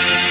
It's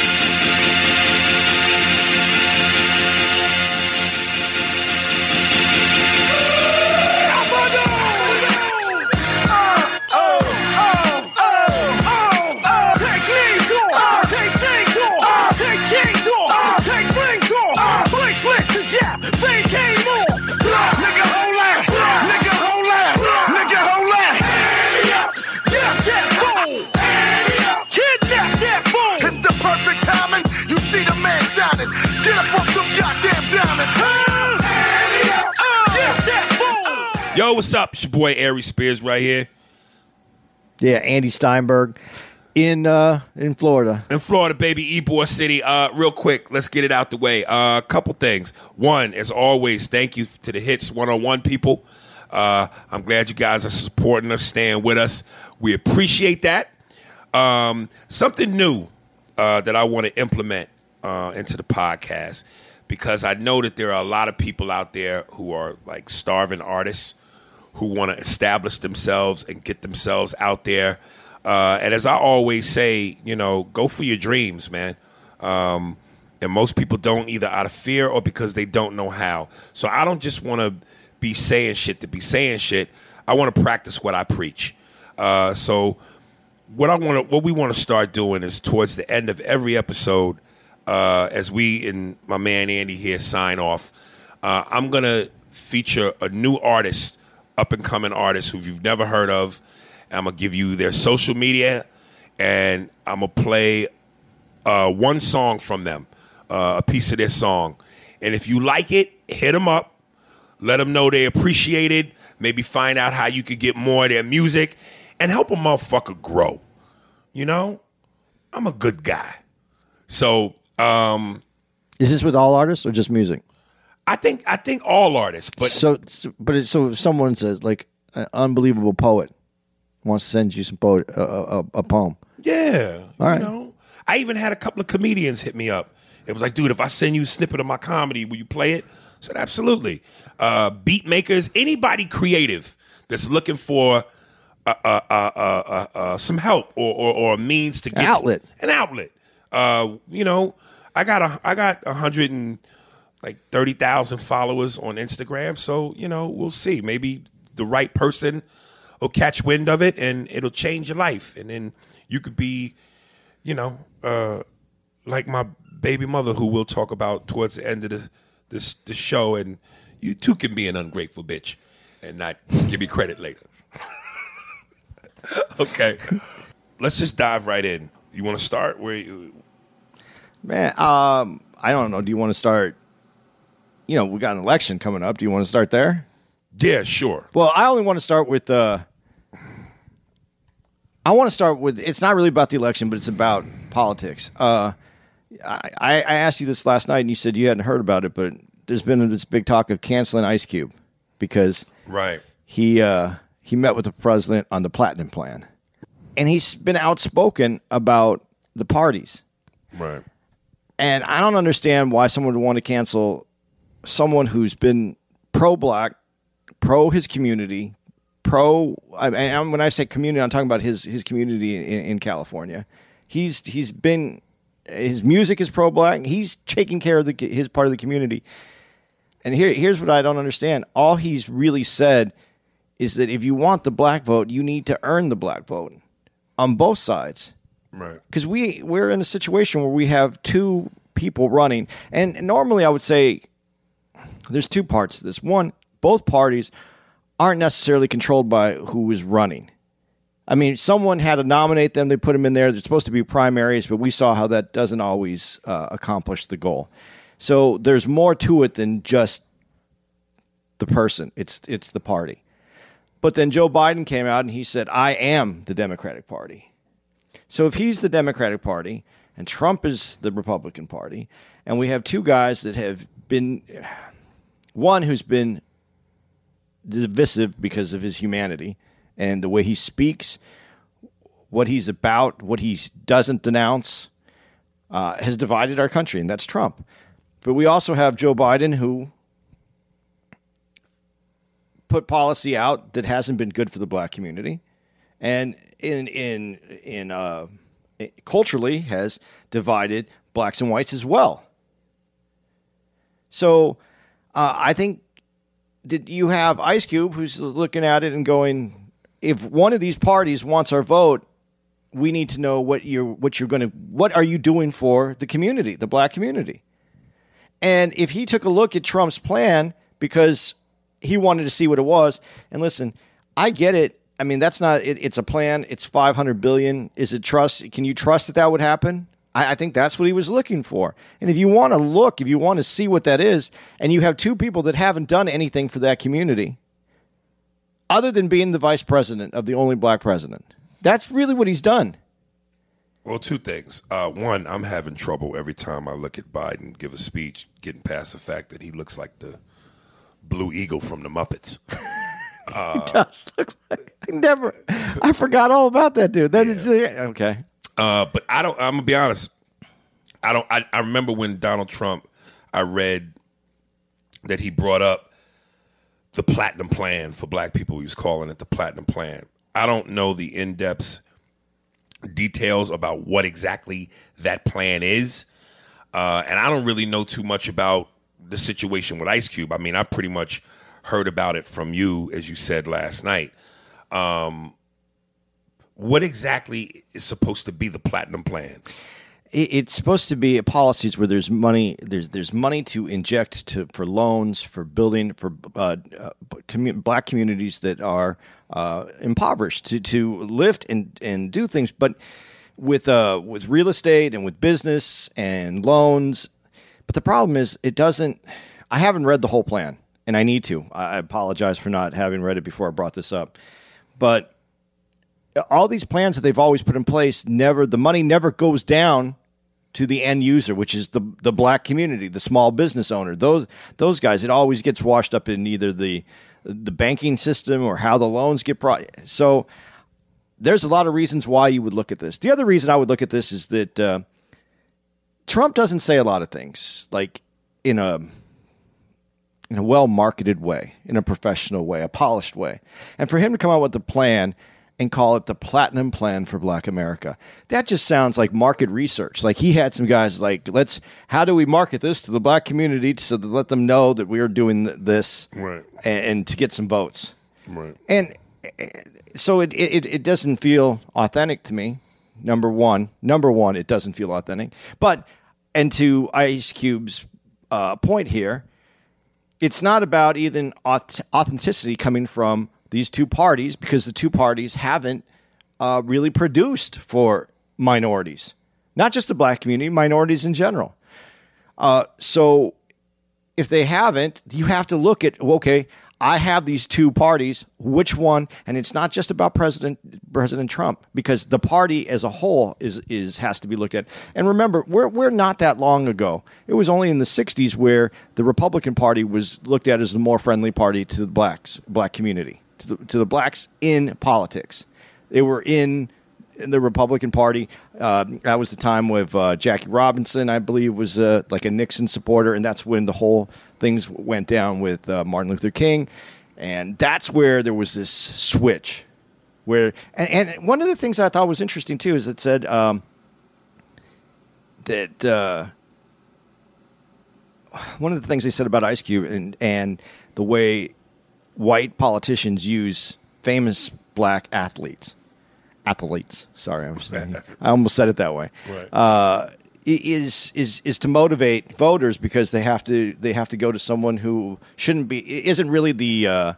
Yo, what's up? It's your boy Ari Spears right here Yeah, Andy Steinberg in uh, in Florida. in Florida, baby, Ybor City. Uh, real quick, let's get it out the way. A uh, couple things. One, as always, thank you to the Hits 101 people. Uh, I'm glad you guys are supporting us, staying with us. We appreciate that. Um, something new uh, that I want to implement uh, into the podcast because I know that there are a lot of people out there who are like starving artists who want to establish themselves and get themselves out there. Uh, and as I always say, you know, go for your dreams, man. Um, and most people don't either out of fear or because they don't know how. So I don't just want to be saying shit to be saying shit. I want to practice what I preach. Uh, so what I want to, what we want to start doing is towards the end of every episode, uh, as we and my man Andy here sign off, uh, I'm gonna feature a new artist, up and coming artist who you've never heard of. I'm gonna give you their social media, and I'm gonna play uh, one song from them, uh, a piece of their song, and if you like it, hit them up, let them know they appreciate it. Maybe find out how you could get more of their music, and help a motherfucker grow. You know, I'm a good guy, so um, Is this with all artists or just music? I think I think all artists, but so, so- but it, so if someone's a, like an unbelievable poet wants to send you some poet, a, a, a poem. Yeah. All right. You know, I even had a couple of comedians hit me up. It was like, dude, if I send you a snippet of my comedy, will you play it? I said, absolutely. Uh, beat makers, anybody creative that's looking for uh, uh, uh, uh, uh, uh, some help or, or, or a means to get outlet. an outlet. Uh, you know, I got a I got a hundred and like thirty thousand followers on Instagram. So you know, we'll see. Maybe the right person will catch wind of it, and it'll change your life, and then you could be, you know, uh, like my baby mother, who we'll talk about towards the end of the this the show, and you too can be an ungrateful bitch and not give me credit later. okay, let's just dive right in. You want to start where? You, Man, um, I don't know. Do you want to start? You know, we got an election coming up. Do you want to start there? yeah, sure. Well, I only want to start with Uh, I want to start with. It's not really about the election, but it's about politics. Uh, I, I asked you this last night, and you said you hadn't heard about it, but there's been this big talk of canceling Ice Cube because Right. he uh, he met with the president on the platinum plan, and he's been outspoken about the parties. Right. And I don't understand why someone would want to cancel someone who's been pro black, pro his community, pro. I, and when I say community, I'm talking about his his community in, in California. He's he's been his music is pro black. He's taking care of the his part of the community. And here here's what I don't understand. All he's really said is that if you want the black vote, you need to earn the black vote on both sides Right. because we we're in a situation where we have two people running. And normally I would say there's two parts to this. One, both parties aren't necessarily controlled by who is running. I mean, someone had to nominate them. They put them in there. They're supposed to be primaries, but we saw how that doesn't always uh, accomplish the goal. So there's more to it than just the person. It's it's the party. But then Joe Biden came out and he said, "I am the Democratic Party." So if he's the Democratic Party and Trump is the Republican Party, and we have two guys that have been one who's been divisive because of his humanity and the way he speaks, what he's about, what he doesn't denounce, uh, has divided our country, and that's Trump. But we also have Joe Biden who put policy out that hasn't been good for the black community, and in in in uh, culturally has divided blacks and whites as well. So uh, I think did you have Ice Cube who's looking at it and going, if one of these parties wants our vote, we need to know what you're what you're going to what are you doing for the community, the black community. And if he took a look at Trump's plan because he wanted to see what it was, and listen, I get it. I mean, that's not it, it's a plan. It's 500 billion. Is it trust? Can you trust that that would happen? I, I think that's what he was looking for. And if you want to look, if you want to see what that is, and you have two people that haven't done anything for that community, other than being the vice president of the only black president, that's really what he's done. Well, two things. Uh, one, I'm having trouble every time I look at Biden give a speech, getting past the fact that he looks like the Blue Eagle from the Muppets. He does look like I never. I forgot all about that dude. That is okay. Uh, but I don't. I'm gonna be honest. I don't. I, I remember when Donald Trump. I read that he brought up the platinum plan for black people. He was calling it the platinum plan. I don't know the in depth details about what exactly that plan is, uh, and I don't really know too much about the situation with Ice Cube. I mean, I pretty much heard about it from you, as you said last night. Um, what exactly is supposed to be the platinum plan? It's supposed to be policies where there's money. There's there's money to inject to for loans for building for uh, uh, black communities that are uh, impoverished to to lift and and do things, but with uh with real estate and with business and loans. But the problem is, it doesn't. I haven't read the whole plan, and I need to. I apologize for not having read it before I brought this up, but all these plans that they've always put in place never the money never goes down to the end user, which is the the black community, the small business owner. Those those guys, it always gets washed up in either the the banking system or how the loans get brought. So there's a lot of reasons why you would look at this. The other reason I would look at this is that uh, Trump doesn't say a lot of things like in a in a well marketed way, in a professional way, a polished way, and for him to come out with the plan and call it the platinum plan for black america that just sounds like market research. Like he had some guys like let's how do we market this to the black community so to let them know that we are doing this Right. and, and to get some votes? Right. and uh, so it, it it doesn't feel authentic to me number one. Number one it doesn't feel authentic. But and to ice cube's uh, point here it's not about even authenticity coming from these two parties because the two parties haven't uh, really produced for minorities, not just the black community, minorities in general. Uh, so if they haven't, you have to look at okay. I have these two parties. Which one? And it's not just about President President Trump because the party as a whole is is has to be looked at. And remember, we're we're not that long ago. It was only in the '60s where the Republican Party was looked at as the more friendly party to the blacks, black community, to the, to the blacks in politics. They were in the Republican Party. Uh, that was the time with uh, Jackie Robinson, I believe, was uh, like a Nixon supporter, and that's when the whole things went down with uh, Martin Luther King, and that's where there was this switch. Where and, and one of the things I thought was interesting too is it said um, that uh, one of the things they said about Ice Cube and and the way white politicians use famous black athletes athletes. Sorry, I, was, I almost said it that way. Right. Uh, is is is to motivate voters because they have to they have to go to someone who shouldn't be isn't really the uh,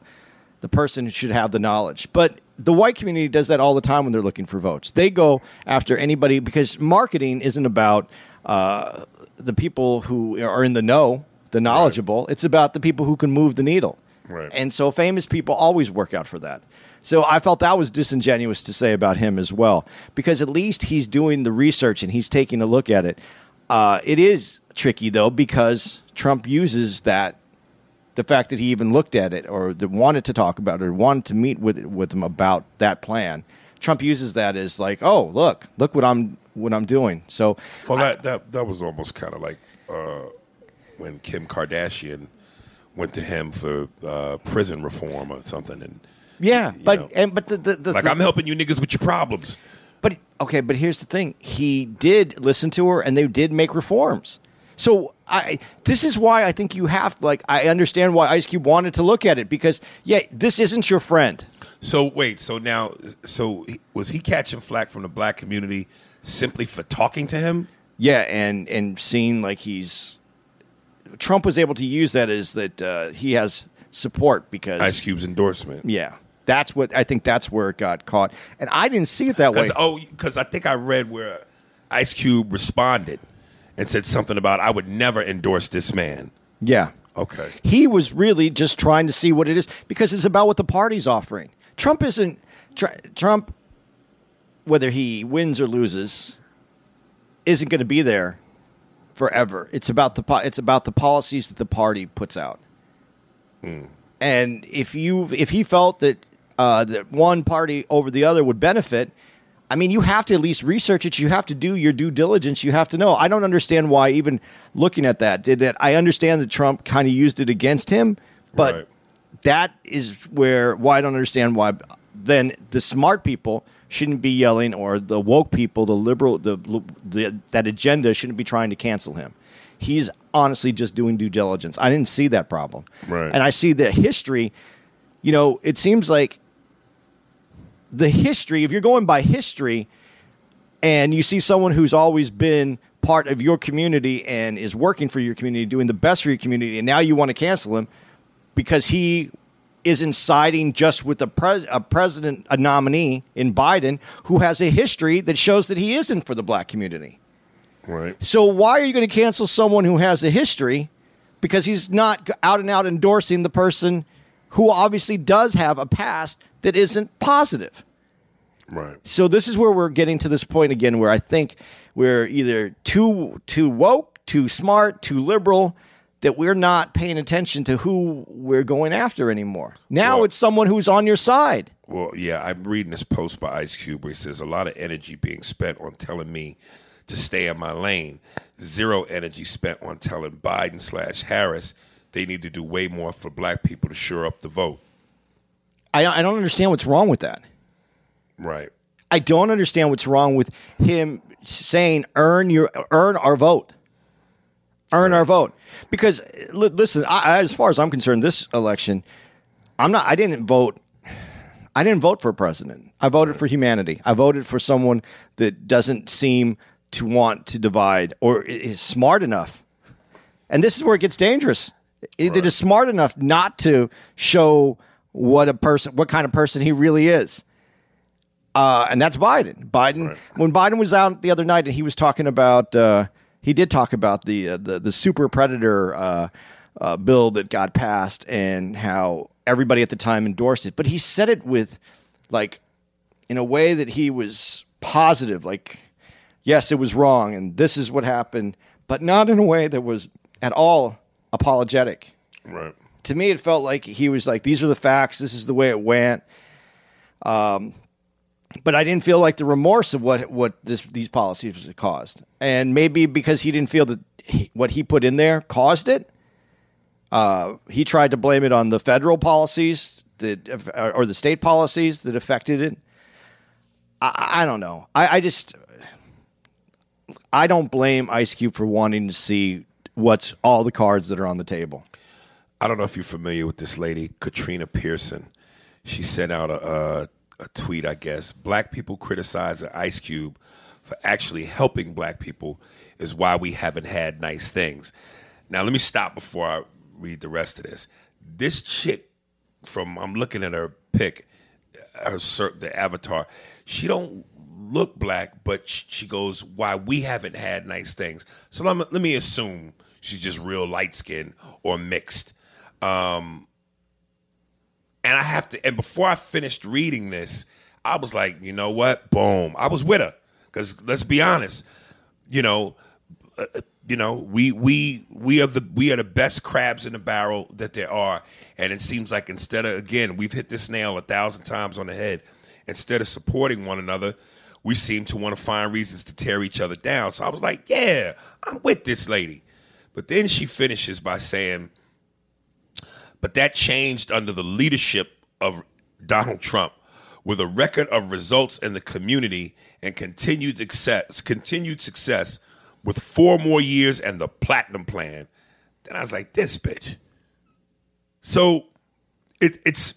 the person who should have the knowledge. But the white community does that all the time when they're looking for votes. They go after anybody because marketing isn't about uh, the people who are in the know, the knowledgeable. It's about the people who can move the needle. Right. And so famous people always work out for that. So I felt that was disingenuous to say about him as well, because at least he's doing the research and he's taking a look at it. Uh, it is tricky though because Trump uses that the fact that he even looked at it or that wanted to talk about it or wanted to meet with with him about that plan. Trump uses that as like, oh look, look what I'm what I'm doing. So Well, that that that was almost kind of like uh, when Kim Kardashian went to him for uh, prison reform or something, and yeah, but know. and but the, the, the like I'm helping you niggas with your problems. But okay, but here's the thing: he did listen to her, and they did make reforms. So I, this is why I think you have like I understand why Ice Cube wanted to look at it because yeah, this isn't your friend. So wait, so now, so was he catching flack from the black community simply for talking to him? Yeah, and and seeing like he's Trump was able to use that is that uh, he has support because Ice Cube's endorsement. yeah, that's what I think that's where it got caught, and I didn't see it that way. Oh, because I think I read where Ice Cube responded and said something about I would never endorse this man. yeah, Okay. He was really just trying to see what it is because it's about what the party's offering. Trump isn't tr- Trump, whether he wins or loses, isn't going to be there forever. It's about the po- it's about the policies that the party puts out. And if you if he felt that uh, that one party over the other would benefit, I mean, you have to at least research it. You have to do your due diligence. You have to know. I don't understand why even looking at that did that. I understand that Trump kind of used it against him, but Right. that is where why I don't understand why. Then the smart people shouldn't be yelling, or the woke people, the liberal, the, the that agenda shouldn't be trying to cancel him. He's honestly just doing due diligence. I didn't see that problem, Right. and I see the history. You know, it seems like the history. If you're going by history, and you see someone who's always been part of your community and is working for your community, doing the best for your community, and now you want to cancel him because he isn't siding just with a, pres- a president, a nominee in Biden who has a history that shows that he isn't for the black community. Right. So why are you going to cancel someone who has a history because he's not out and out endorsing the person who obviously does have a past that isn't positive? Right. So this is where we're getting to this point again where I think we're either too too woke, too smart, too liberal that we're not paying attention to who we're going after anymore. Now Well- it's someone who's on your side. Well, yeah, I'm reading this post by Ice Cube where he says a lot of energy being spent on telling me to stay in my lane. Zero energy spent on telling Biden slash Harris they need to do way more for black people to shore up the vote. I, I don't understand what's wrong with that. Right. I don't understand what's wrong with him saying earn your earn our vote. Earn our vote. Because li- listen, I, I- as far as I'm concerned this election, I'm not I didn't vote I didn't vote for a president. I voted for humanity. I voted for someone that doesn't seem to want to divide or is smart enough. And this is where it gets dangerous. It- It is smart enough not to show what a person what kind of person he really is uh, and that's Biden. Biden, when Biden was out the other night and he was talking about, uh, he did talk about the uh, the, the super predator uh, uh, bill that got passed and how everybody at the time endorsed it, but he said it with like in a way that he was positive, like yes, it was wrong and this is what happened, but not in a way that was at all apologetic Right. to me, it felt like he was like, "These are the facts. This is the way it went." Um, but I didn't feel like the remorse of what what this, these policies caused, and maybe because he didn't feel that he, what he put in there caused it. Uh, he tried to blame it on the federal policies that or the state policies that affected it. I, I don't know. I, I just I don't blame Ice Cube for wanting to see what's all the cards that are on the table. I don't know if you're familiar with this lady, Katrina Pearson. She sent out a, a, a tweet, I guess. Black people criticize Ice Cube for actually helping black people is why we haven't had nice things. Now, let me stop before I read the rest of this. This chick from I'm looking at her pic, her the avatar. She don't look black, but she goes, "Why we haven't had nice things." So let me, let me assume she's just real light skinned or mixed. Um, and I have to. And before I finished reading this, I was like, you know what? Boom! I was with her because let's be honest, you know, uh, you know, we we we are the we are the best crabs in the barrel that there are, and it seems like instead of again, we've hit this nail a thousand times on the head. Instead of supporting one another, we seem to want to find reasons to tear each other down. So I was like, yeah, I'm with this lady. But then she finishes by saying, but that changed under the leadership of Donald Trump with a record of results in the community and continued success, continued success with four more years and the platinum plan. Then I was like, this bitch. So it, it's.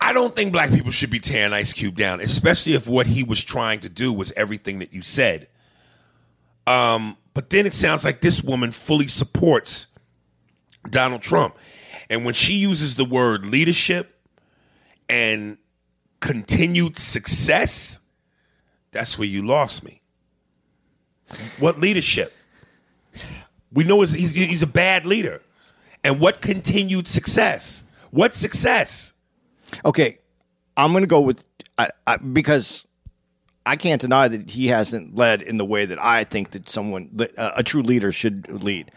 I don't think black people should be tearing Ice Cube down, especially if what he was trying to do was everything that you said. Um, but then it sounds like this woman fully supports Donald Trump. And when she uses the word leadership and continued success, that's where you lost me. What leadership? We know he's, he's, a bad leader. And what continued success? What success? Okay, I'm going to go with I, I, because I can't deny that he hasn't led in the way that I think that someone a true leader should lead.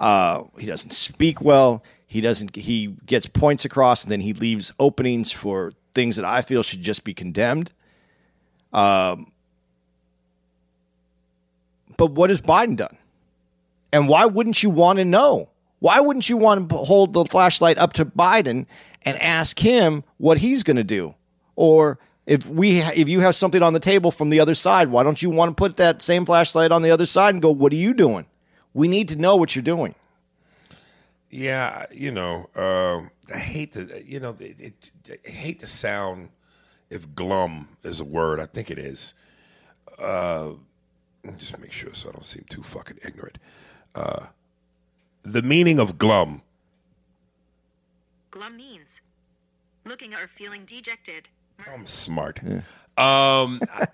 Uh, he doesn't speak well. He doesn't. He gets points across, and then he leaves openings for things that I feel should just be condemned. Um, but what has Biden done? And why wouldn't you want to know? Why wouldn't you want to hold the flashlight up to Biden and ask him what he's going to do? Or if we if you have something on the table from the other side, why don't you want to put that same flashlight on the other side and go, "What are you doing?" We need to know what you're doing. Yeah, you know, uh, I hate to, you know, it, it, I hate to sound if glum is a word. I think it is. Uh, just make sure so I don't seem too fucking ignorant. Uh, the meaning of glum. Glum means looking or feeling dejected. I'm smart. Um, I,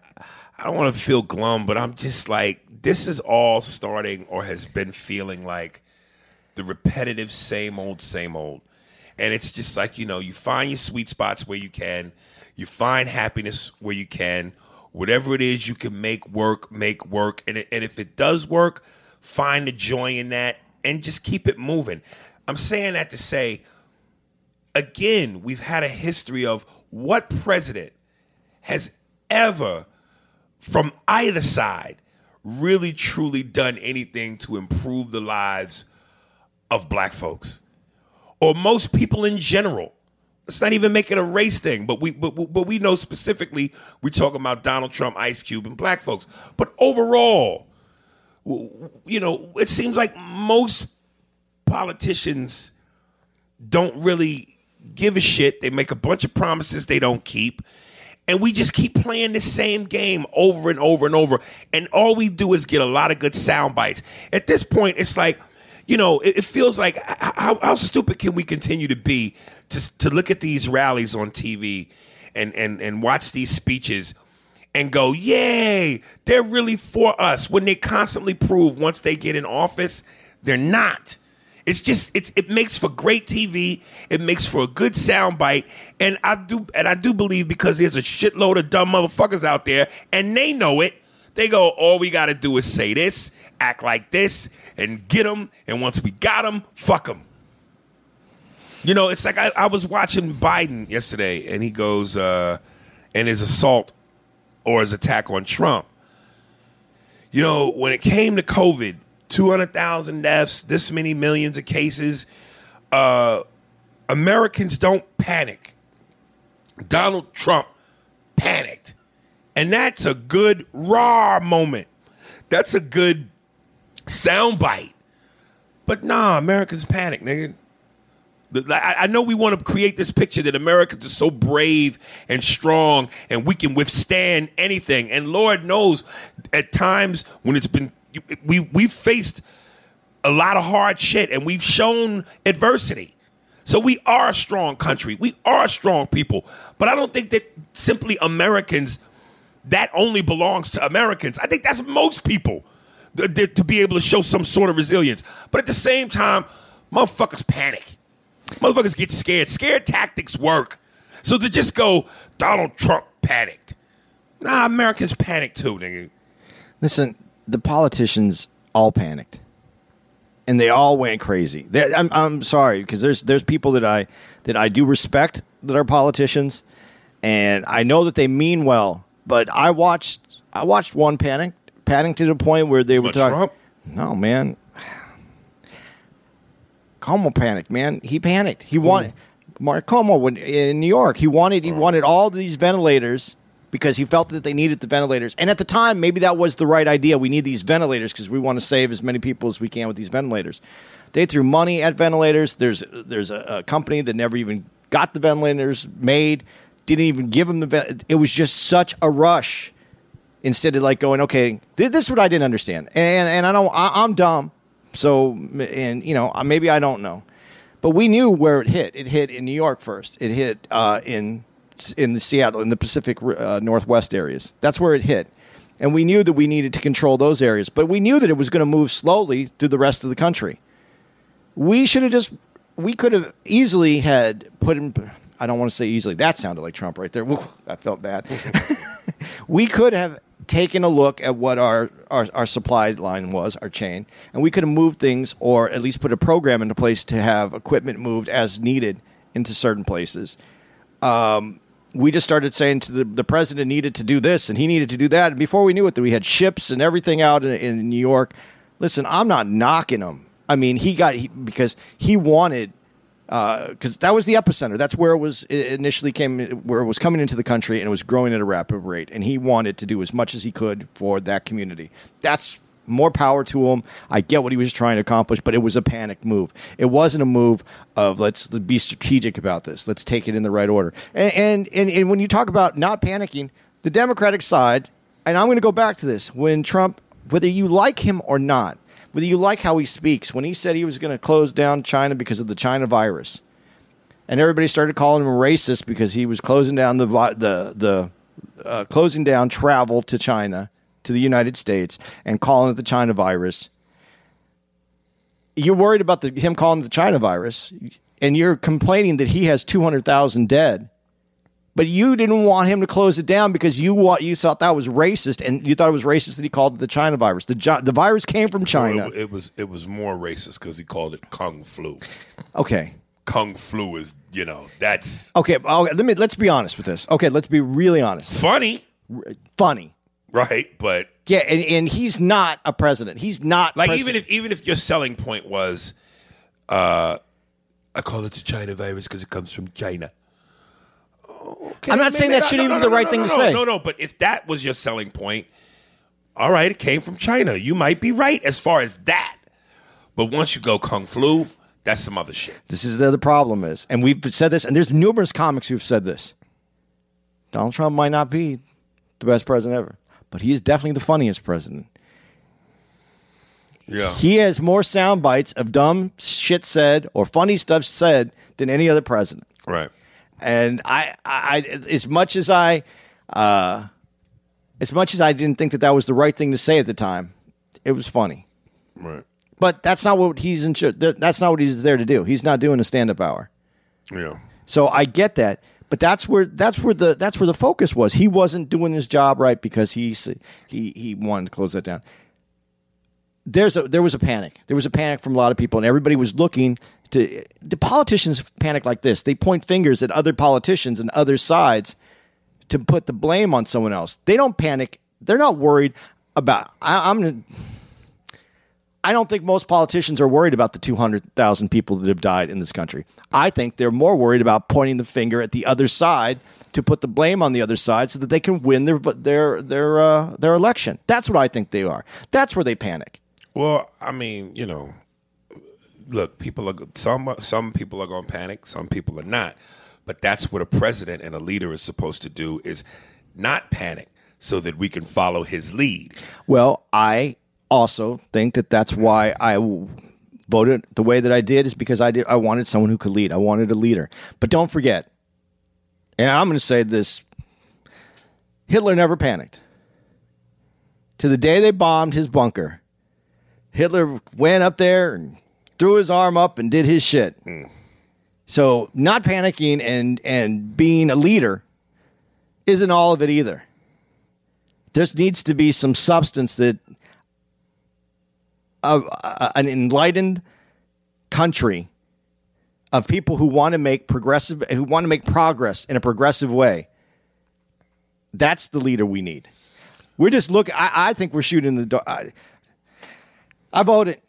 I don't want to feel glum, but I'm just like this is all starting or has been feeling like the repetitive same old, same old. And it's just like, you know, you find your sweet spots where you can, you find happiness where you can, whatever it is you can make work, make work. And, it, and if it does work, find the joy in that and just keep it moving. I'm saying that to say, again, we've had a history of what president has ever, from either side, really truly done anything to improve the lives of black folks or most people in general. Let's not even make it a race thing, but we but, but we know specifically we're talking about Donald Trump, Ice Cube, and black folks. But overall, you know, it seems like most politicians don't really give a shit. They make a bunch of promises they don't keep. And we just keep playing the same game over and over and over. And all we do is get a lot of good sound bites. At this point, it's like, you know, it, it feels like how, how, stupid can we continue to be to, to look at these rallies on TV and, and, and watch these speeches and go, yay, they're really for us when they constantly prove once they get in office, they're not. It's just it's it makes for great TV. It makes for a good soundbite, and I do and I do believe because there's a shitload of dumb motherfuckers out there, and they know it. They go, all we got to do is say this, act like this, and get them. And once we got them, fuck them. You know, it's like I, I, was watching Biden yesterday, and he goes, uh, and his assault or his attack on Trump. You know, when it came to COVID, 200,000 deaths, this many millions of cases, uh, Americans don't panic. Donald Trump panicked. And that's a good raw moment. That's a good soundbite. But nah, Americans panic, nigga. I, know we want to create this picture that Americans are so brave and strong and we can withstand anything. And Lord knows, at times when it's been, we we've faced a lot of hard shit and we've shown adversity. So we are a strong country. We are strong people. But I don't think that simply Americans, that only belongs to Americans. I think that's most people th- to be able to show some sort of resilience. But at the same time, motherfuckers panic. Motherfuckers get scared. Scared tactics work. So to just go, Donald Trump panicked. Nah, Americans panic too, nigga. Listen, the politicians all panicked, and they all went crazy. I'm, I'm sorry because there's there's people that I that I do respect that are politicians, and I know that they mean well. But I watched I watched one panic panic to the point where they were What, talking. Trump? No, man. Cuomo panicked, man. He panicked. He wanted Mark Cuomo when in New York. He wanted he wanted all these ventilators because he felt that they needed the ventilators. And at the time, maybe that was the right idea. We need these ventilators because we want to save as many people as we can with these ventilators. They threw money at ventilators. There's there's a, a company that never even got the ventilators made. Didn't even give them the. Vent- it was just such a rush instead of like going, okay, th- this is what I didn't understand, and and I don't, I, I'm dumb, so and you know maybe I don't know, but we knew where it hit. It hit in New York first. It hit uh, in in the Seattle in the Pacific uh, Northwest areas. That's where it hit, and we knew that we needed to control those areas, but we knew that it was going to move slowly through the rest of the country. We should have just. We could have easily had put in. I don't want to say easily. That sounded like Trump right there. Woo, I felt bad. we could have taken a look at what our, our, our supply line was, our chain, and we could have moved things or at least put a program into place to have equipment moved as needed into certain places. Um, we just started saying to the, the president needed to do this and he needed to do that. And before we knew it, we had ships and everything out in, in New York. Listen, I'm not knocking him. I mean, he got he, because he wanted Uh, because that was the epicenter. That's where it was it initially came, where it was coming into the country, and it was growing at a rapid rate. And he wanted to do as much as he could for that community. That's more power to him. I get what he was trying to accomplish, but it was a panic move. It wasn't a move of let's be strategic about this. Let's take it in the right order. And and and, and when you talk about not panicking, the Democratic side, and I'm going to go back to this when Trump, whether you like him or not whether you like how he speaks, when he said he was going to close down China because of the China virus, and everybody started calling him a racist because he was closing down the the the uh, closing down travel to China to the United States and calling it the China virus. You're worried about the, him calling it the China virus, and you're complaining that he has two hundred thousand dead. But you didn't want him to close it down because you you thought that was racist, and you thought it was racist that he called it the China virus. The the virus came from China. It, it was it was more racist because he called it kung flu. Okay, Kung flu is you know that's okay. okay let me let's be honest with this. Okay, let's be really honest. funny, Funny, right? But yeah, and, and he's not a president. He's not like president. even if even if your selling point was, uh, I call it the China virus because it comes from China. Okay, I'm not saying maybe- that shouldn't even be the right thing no, to no, say. No, no, but if that was your selling point, all right, it came from China. You might be right as far as that. But once you go kung flu, that's some other shit. This is the, the problem is, and we've said this, and there's numerous comics who've said this. Donald Trump might not be the best president ever, but he is definitely the funniest president. Yeah. He has more sound bites of dumb shit said or funny stuff said than any other president. right. And I, I, as much as I, uh, as much as I didn't think that that was the right thing to say at the time, it was funny. Right. But that's not what he's in. That's not what he's there to do. He's not doing a stand-up hour. Yeah. So I get that, but that's where that's where the that's where the focus was. He wasn't doing his job right because he he he wanted to close that down. There's a there was a panic. There was a panic from a lot of people, and everybody was looking to the politicians panic like this. They point fingers at other politicians and other sides to put the blame on someone else. They don't panic. They're not worried about. I, I'm. I don't think most politicians are worried about the 200,000 people that have died in this country. I think they're more worried about pointing the finger at the other side to put the blame on the other side so that they can win their their their uh, their election. That's what I think they are. That's where they panic. Well, I mean, you know, look, people are some some people are going to panic, some people are not. But that's what a president and a leader is supposed to do is not panic so that we can follow his lead. Well, I also think that that's why I voted the way that I did is because I did I wanted someone who could lead. I wanted a leader. But don't forget, and I'm going to say this Hitler never panicked. To the day they bombed his bunker, Hitler went up there and threw his arm up and did his shit. So not panicking and and being a leader isn't all of it either. There needs to be some substance that uh, uh, an enlightened country of people who want to make progressive who want to make progress in a progressive way. That's the leader we need. We're just looking. I, I think we're shooting the. I, I voted.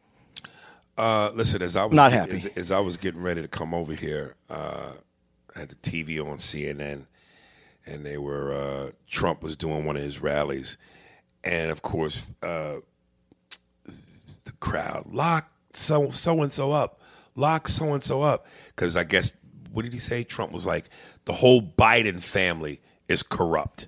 Uh, listen, as I was Not getting- happy. As, as I was getting ready to come over here, uh, I had the TV on CNN, and they were uh, Trump was doing one of his rallies, and of course, uh, the crowd lock so so and so up, lock so and so up, because I guess what did he say? Trump was like the whole Biden family is corrupt,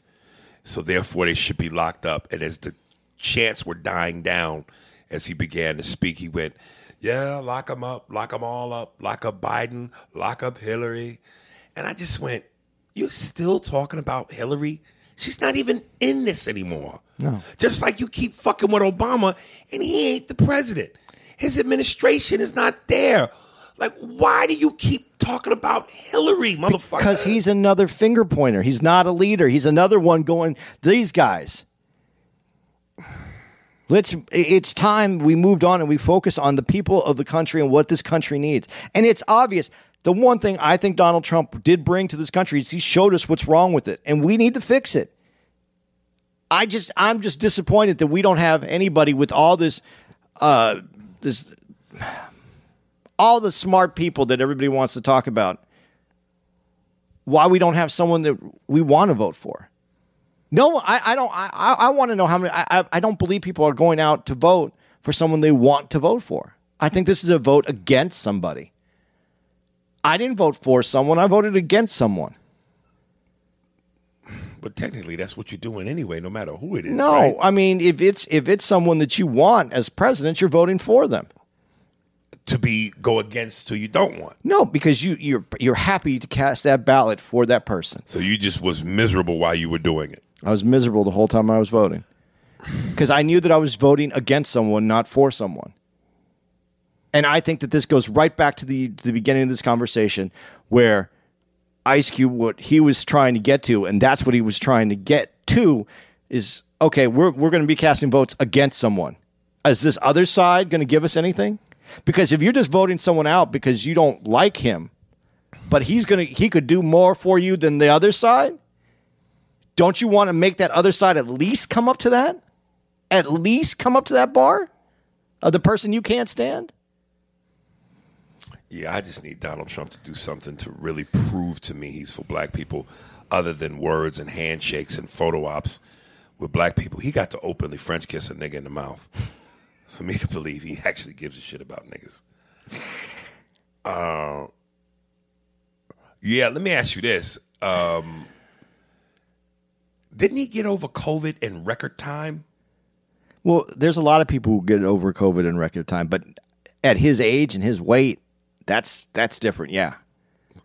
so therefore they should be locked up. And as the chants were dying down, as he began to speak, he went, "Yeah, lock them up, lock them all up, lock up Biden, lock up Hillary," and I just went, you're still talking about Hillary? She's not even in this anymore." No. Just like you keep fucking with Obama, and he ain't the president. His administration is not there. Like, why do you keep talking about Hillary, motherfucker? Because he's another finger pointer. He's not a leader. He's another one going, these guys. Let's it's time we moved on and we focus on the people of the country and what this country needs. And it's obvious. The one thing I think Donald Trump did bring to this country is he showed us what's wrong with it and we need to fix it. I just I'm just disappointed that we don't have anybody with all this uh this all the smart people that everybody wants to talk about why we don't have someone that we want to vote for. No, I, I don't. I, I- want to know how many. I, I- I don't believe people are going out to vote for someone they want to vote for. I think this is a vote against somebody. I didn't vote for someone. I voted against someone. But technically, that's what you're doing anyway, no matter who it is. No, right? I mean if it's if it's someone that you want as president, you're voting for them. to be go against who you don't want. No, because you you're you're happy to cast that ballot for that person. So you just was miserable while you were doing it. I was miserable the whole time I was voting because I knew that I was voting against someone, not for someone. And I think that this goes right back to the the beginning of this conversation where Ice Cube, what he was trying to get to, and that's what he was trying to get to, is okay. We're we're going to be casting votes against someone. Is this other side going to give us anything? Because if you're just voting someone out because you don't like him, but he's gonna he could do more for you than the other side don't you want to make that other side at least come up to that? At least come up to that bar of the person you can't stand? Yeah, I just need Donald Trump to do something to really prove to me he's for black people, other than words and handshakes and photo ops with black people. He got to openly French kiss a nigga in the mouth for me to believe he actually gives a shit about niggas. Uh, yeah, let me ask you this. Um, didn't he get over COVID in record time? Well, there's a lot of people who get over COVID in record time, but at his age and his weight, that's that's different. Yeah.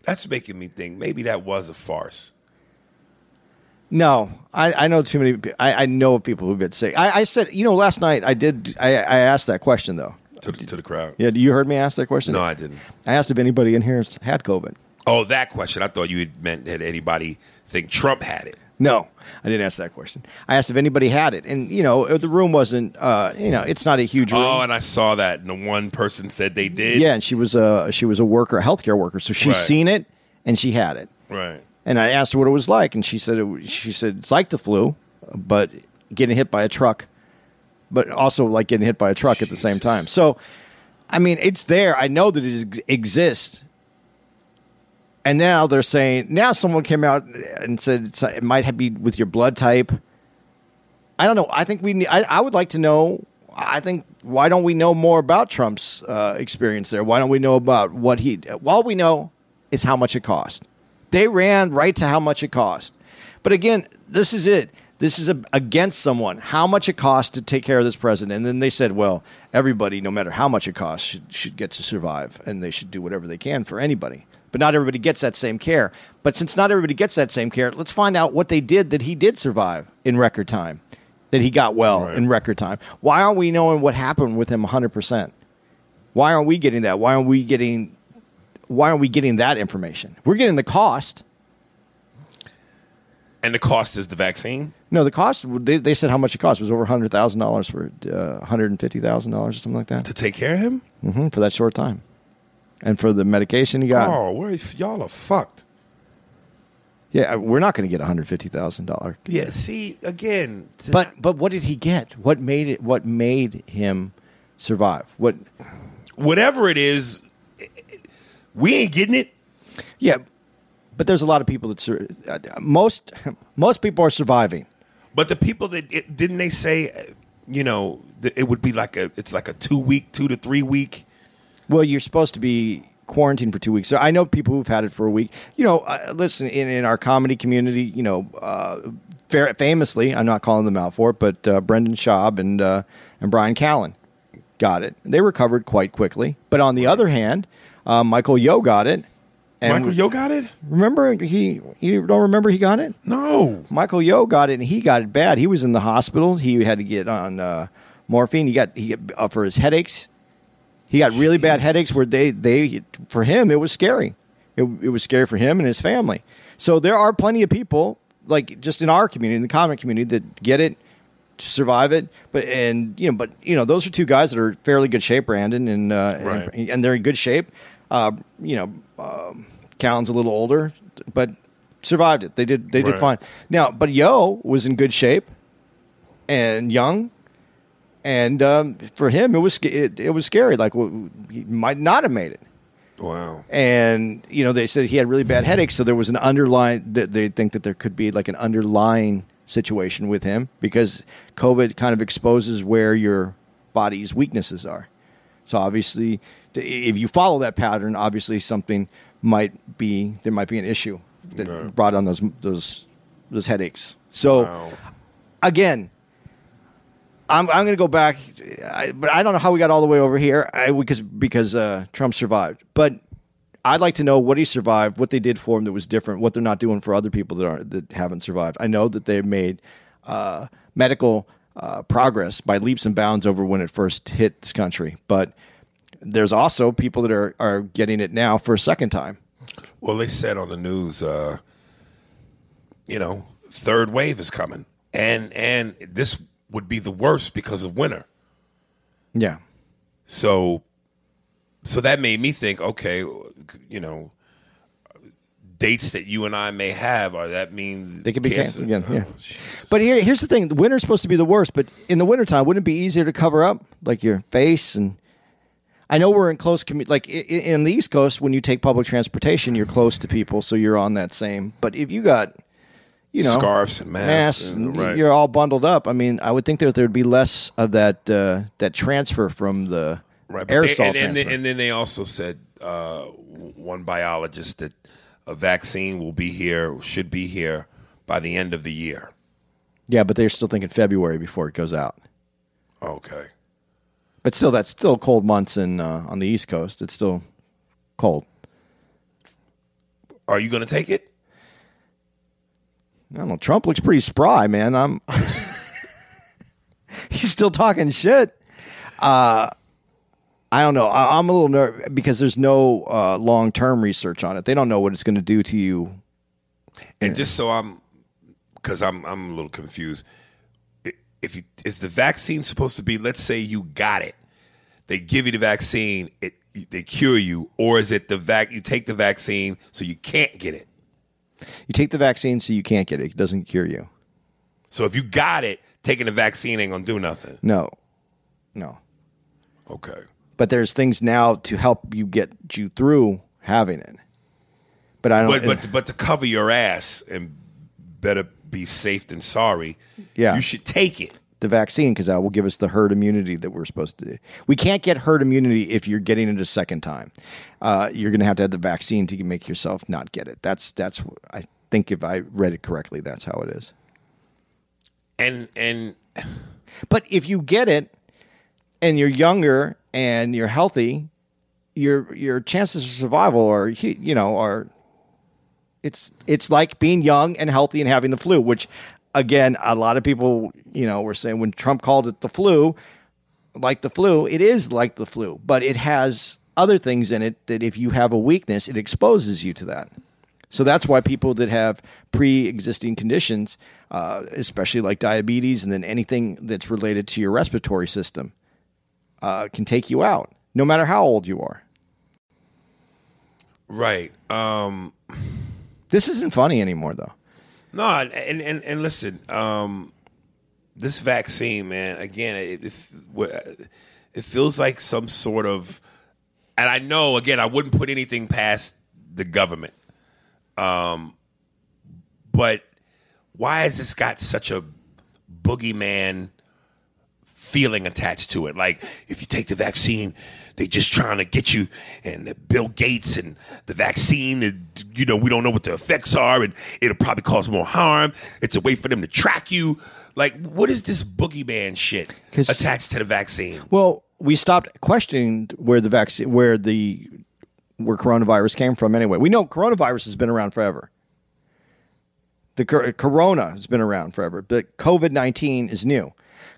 That's making me think maybe that was a farce. No, I, I know too many. I, I know of people who've been sick. I, I said, you know, last night I did. I, I asked that question though. To, the- to the crowd. Yeah, you heard me ask that question. No, I didn't. I asked if anybody in here has had COVID. Oh, that question. I thought you had meant had anybody think Trump had it. No, I didn't ask that question. I asked if anybody had it, and you know, the room wasn't. Uh, you know, it's not a huge room. Oh, and I saw that, and the one person said they did. Yeah, and she was a she was a worker, a healthcare worker, so she's Right. seen it and she had it. right. And I asked her what it was like, and she said it, she said it's like the flu, but getting hit by a truck, but also like getting hit by a truck at the same time. So, I mean, it's there. I know that it exists. And now they're saying now someone came out and said it might be with your blood type. I don't know. I think we need. I, I would like to know. I think why don't we know more about Trump's uh, experience there? Why don't we know about what he? All we know is how much it cost. They ran right to how much it cost. But again, this is it. This is a, against someone. How much it costs to take care of this president? And then they said, well, everybody, no matter how much it costs, should should get to survive, and they should do whatever they can for anybody. But not everybody gets that same care. But since not everybody gets that same care, let's find out what they did that he did survive in record time, that he got well Right. in record time. Why aren't we knowing what happened with him 100%? Why aren't we getting that? Why aren't we getting why aren't we getting that information? We're getting the cost. And the cost is the vaccine. No, the cost. They, they said how much it cost it was over hundred thousand dollars for uh, one hundred and fifty thousand dollars or something like that To take care of him? hmm for that short time, and for the medication he got. Oh, where is, y'all are fucked. Yeah, we're not going to get one hundred fifty thousand dollars. Yeah, see, again. But but what did he get? What made it? What made him survive? What? whatever it is, we ain't getting it. Yeah, but there's a lot of people that sur- uh, most most people are surviving. But the people that it, didn't they say, uh, you know, it would be like a it's like a two week, two to three week. Well, you're supposed to be quarantined for two weeks. So I know people who've had it for a week. You know, uh, listen, in, in our comedy community, you know, uh, fa- famously, I'm not calling them out for it, but uh, Brendan Schaub and uh, and Bryan Callen got it. They recovered quite quickly. But on the other hand, uh, Michael Yo got it. And Michael Yo got it? remember he you don't remember he got it? No. Michael Yo got it, and he got it bad. He was in the hospital. He had to get on uh, morphine. He got he got, uh, for his headaches. He got really bad headaches where they they for him it was scary. It, it was scary for him and his family. So there are plenty of people like just in our community, in the comic community, that get it, survive it. But and you know, but you know, those are two guys that are fairly good shape, Brandon, and uh, Right. and, and they're in good shape. Uh, you know, um, Callen's a little older, but survived it. They did they did Right. fine. Now, but Yo was in good shape and young, and um, for him it was it, it was scary. Like well, he might not have made it. Wow. And you know they said he had really bad headaches, so there was an underlying. That they think that there could be like an underlying situation with him because COVID kind of exposes where your body's weaknesses are. So obviously, if you follow that pattern, obviously something might be there might be an issue that brought on those those those headaches. So Wow. again, I'm I'm going to go back, I, but I don't know how we got all the way over here I, because because uh, Trump survived. But I'd like to know what he survived, what they did for him that was different, what they're not doing for other people that aren't that haven't survived. I know that they've made uh, medical uh, progress by leaps and bounds over when it first hit this country, but there's also people that are are getting it now for a second time. Well, they said on the news, uh, you know, third wave is coming, and and this would be the worst because of winter. Yeah. So, so that made me think, okay, you know, dates that you and I may have, are that means They could be canceled again. Yeah. Oh. But here, here's the thing: winter's supposed to be the worst. But in the wintertime, wouldn't it be easier to cover up like your face and? I know we're in close commu- like in the East Coast. When you take public transportation, you're close to people, so you're on that same. But if you got, you know, Scarves and masks masks, and- right. you're all bundled up. I mean, I would think that there'd be less of that uh, that transfer from the Right, but they- and, and, then, and then they also said uh, one biologist that a vaccine will be here, should be here by the end of the year. yeah, but they're still thinking February before it goes out. Okay. But still, that's still cold months in uh, on the East Coast. It's still cold. Are you going to take it? I don't know. Trump looks pretty spry, man. I'm. He's still talking shit. Uh, I don't know. I, I'm a little nervous because there's no uh, long term research on it. They don't know what it's going to do to you. And just so I'm, because I'm I'm a little confused. If you is the vaccine supposed to be? Let's say you got it, they give you the vaccine, it they cure you, or is it the vac? You take the vaccine so you can't get it. You take the vaccine so you can't get it. It doesn't cure you. So if you got it, taking the vaccine ain't gonna do nothing. No, no. Okay. But there's things now to help you get you through having it. But I don't. But but but to cover your ass and better be safe than sorry. Yeah. You should take it. The vaccine because that will give us the herd immunity that we're supposed to. do. We can't get herd immunity if you're getting it a second time. Uh, you're going to have to have the vaccine to make yourself not get it. That's that's I think if I read it correctly, that's how it is. And and But if you get it and you're younger and you're healthy, your your chances of survival are you know are it's it's like being young and healthy and having the flu, which again a lot of people you know were saying when Trump called it the flu, like the flu, it is like the flu, but it has other things in it that if you have a weakness, it exposes you to that. So that's why people that have pre-existing conditions, uh, especially like diabetes, and then anything that's related to your respiratory system, uh, can take you out, no matter how old you are. right. Um This isn't funny anymore, though. No, and and and listen, um, this vaccine, man. Again, it, it it feels like some sort of, and I know again, I wouldn't put anything past the government, um, but why has this got such a boogeyman feeling attached to it? Like if you take the vaccine, they're just trying to get you, and Bill Gates and the vaccine, and, you know, we don't know what the effects are, and it'll probably cause more harm. It's a way for them to track you. Like, what is this boogeyman shit attached to the vaccine? Well, we stopped questioning where the vaccine, where the where coronavirus came from. Anyway, we know coronavirus has been around forever. The corona has been around forever, but COVID nineteen is new.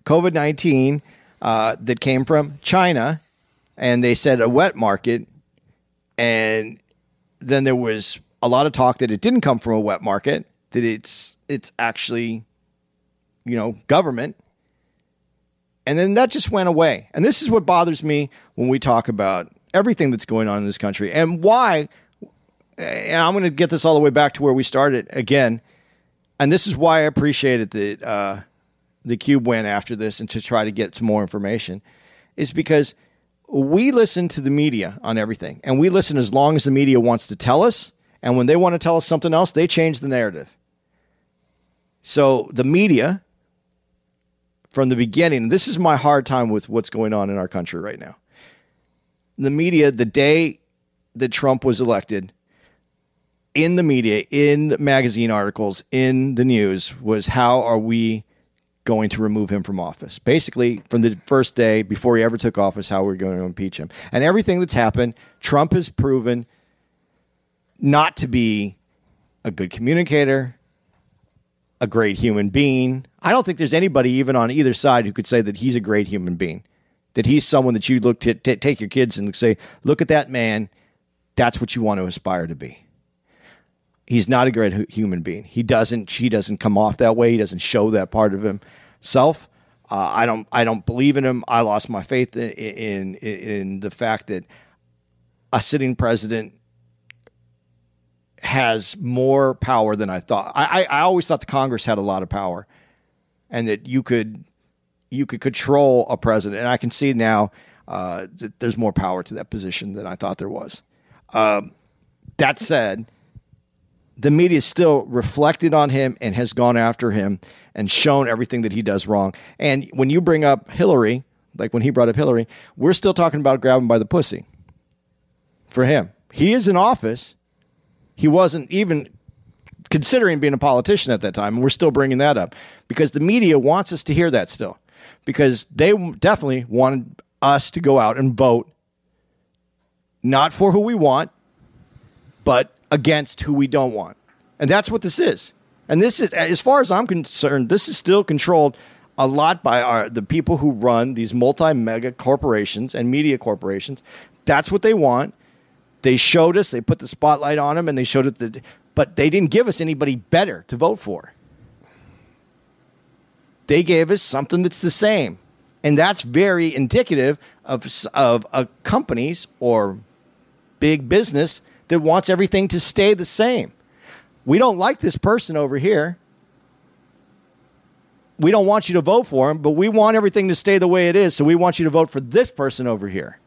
COVID nineteen uh, that came from China, and they said a wet market, and then there was a lot of talk that it didn't come from a wet market, that it's it's actually, you know, government and then that just went away. And this is what bothers me when we talk about everything that's going on in this country and why. And I'm going to get this all the way back to where we started again. And this is why I appreciated that uh, the Cube went after this and to try to get some more information, is because we listen to the media on everything, and we listen as long as the media wants to tell us. And when they want to tell us something else, they change the narrative. So the media, from the beginning. This is my hard time with what's going on in our country right now. The media, the day that Trump was elected, in the media, in magazine articles, in the news, was how are we going to remove him from office? Basically, from the first day before he ever took office, how we're going to impeach him. And everything that's happened, Trump has proven not to be a good communicator, a great human being. I don't think there's anybody even on either side who could say that he's a great human being. That he's someone that you look to t- take your kids and say, "Look at that man. That's what you want to aspire to be." He's not a great hu- human being. He doesn't. He doesn't come off that way. He doesn't show that part of himself. Uh, I don't. I don't believe in him. I lost my faith in, in in the fact that a sitting president has more power than I thought. I, I, I always thought the Congress had a lot of power, and that you could you could control a president. And I can see now uh, that there's more power to that position than I thought there was. Um, that said, the media still reflected on him and has gone after him and shown everything that he does wrong. And when you bring up Hillary, like when he brought up Hillary, we're still talking about grabbing by the pussy for him. He is in office. He wasn't even considering being a politician at that time. And we're still bringing that up because the media wants us to hear that still because they definitely wanted us to go out and vote not for who we want, but against who we don't want. And that's what this is. And this is, as far as I'm concerned, this is still controlled a lot by our, the people who run these multi mega corporations and media corporations. That's what they want. They showed us, they put the spotlight on them, and they showed it that, but they didn't give us anybody better to vote for. They gave us something that's the same. And that's very indicative of, of a companies or big business that wants everything to stay the same. We don't like this person over here. We don't want you to vote for him, but we want everything to stay the way it is. So we want you to vote for this person over here.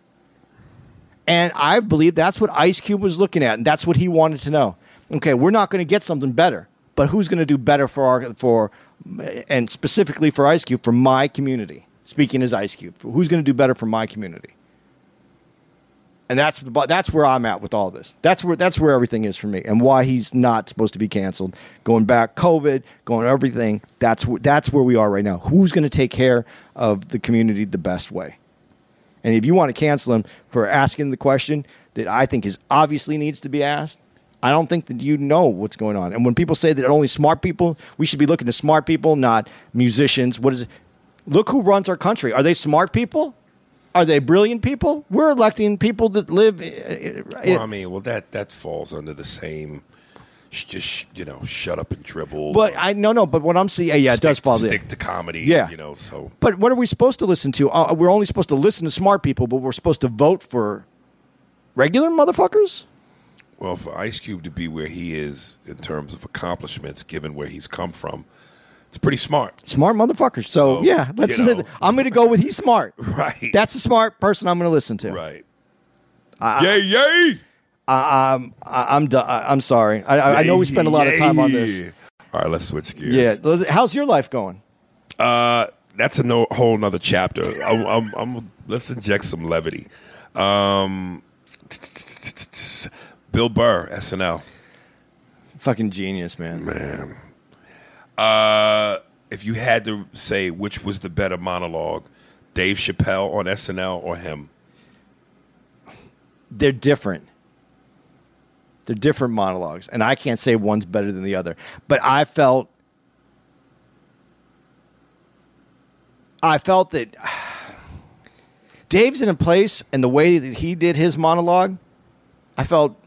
And I believe that's what Ice Cube was looking at, and that's what he wanted to know. Okay, we're not going to get something better, but who's going to do better for our for and specifically for Ice Cube, for my community. Speaking as Ice Cube, who's going to do better for my community? And that's that's where I'm at with all this. That's where that's where everything is for me, and why he's not supposed to be canceled. Going back, COVID, going everything. That's wh- that's where we are right now. Who's going to take care of the community the best way? And if you want to cancel him for asking the question that I think is obviously needs to be asked, I don't think that you know what's going on. And when people say that only smart people, we should be looking to smart people, not musicians. What is it? Look who runs our country. Are they smart people? Are they brilliant people? We're electing people that live. uh, Well, I mean, well, that that falls under the same. Just you know, shut up and dribble. but I no no. But what I'm seeing, yeah, yeah, it does fall there. Stick to comedy. Yeah. you know. So But what are we supposed to listen to? Uh, we're only supposed to listen to smart people, but we're supposed to vote for regular motherfuckers. Well, for Ice Cube to be where he is in terms of accomplishments, given where he's come from, it's pretty smart. Smart motherfuckers. So, So, yeah, let's. you know. I'm going to go with he's smart. Right. That's a smart person. I'm going to listen to. Right. yay, yay! I, I'm. Do- I- I'm sorry. I, I, I know we spend a lot of time on this. All right, let's switch gears. Yeah. How's your life going? Uh, that's a no, whole nother chapter. I'm, I'm, I'm, let's inject some levity. Um, Bill Burr, SNL. Fucking genius, man. Man. Uh, if you had to say which was the better monologue, Dave Chappelle on SNL or him? They're different. They're different monologues, and I can't say one's better than the other. But I felt. I felt that Dave's in a place, and the way that he did his monologue, I felt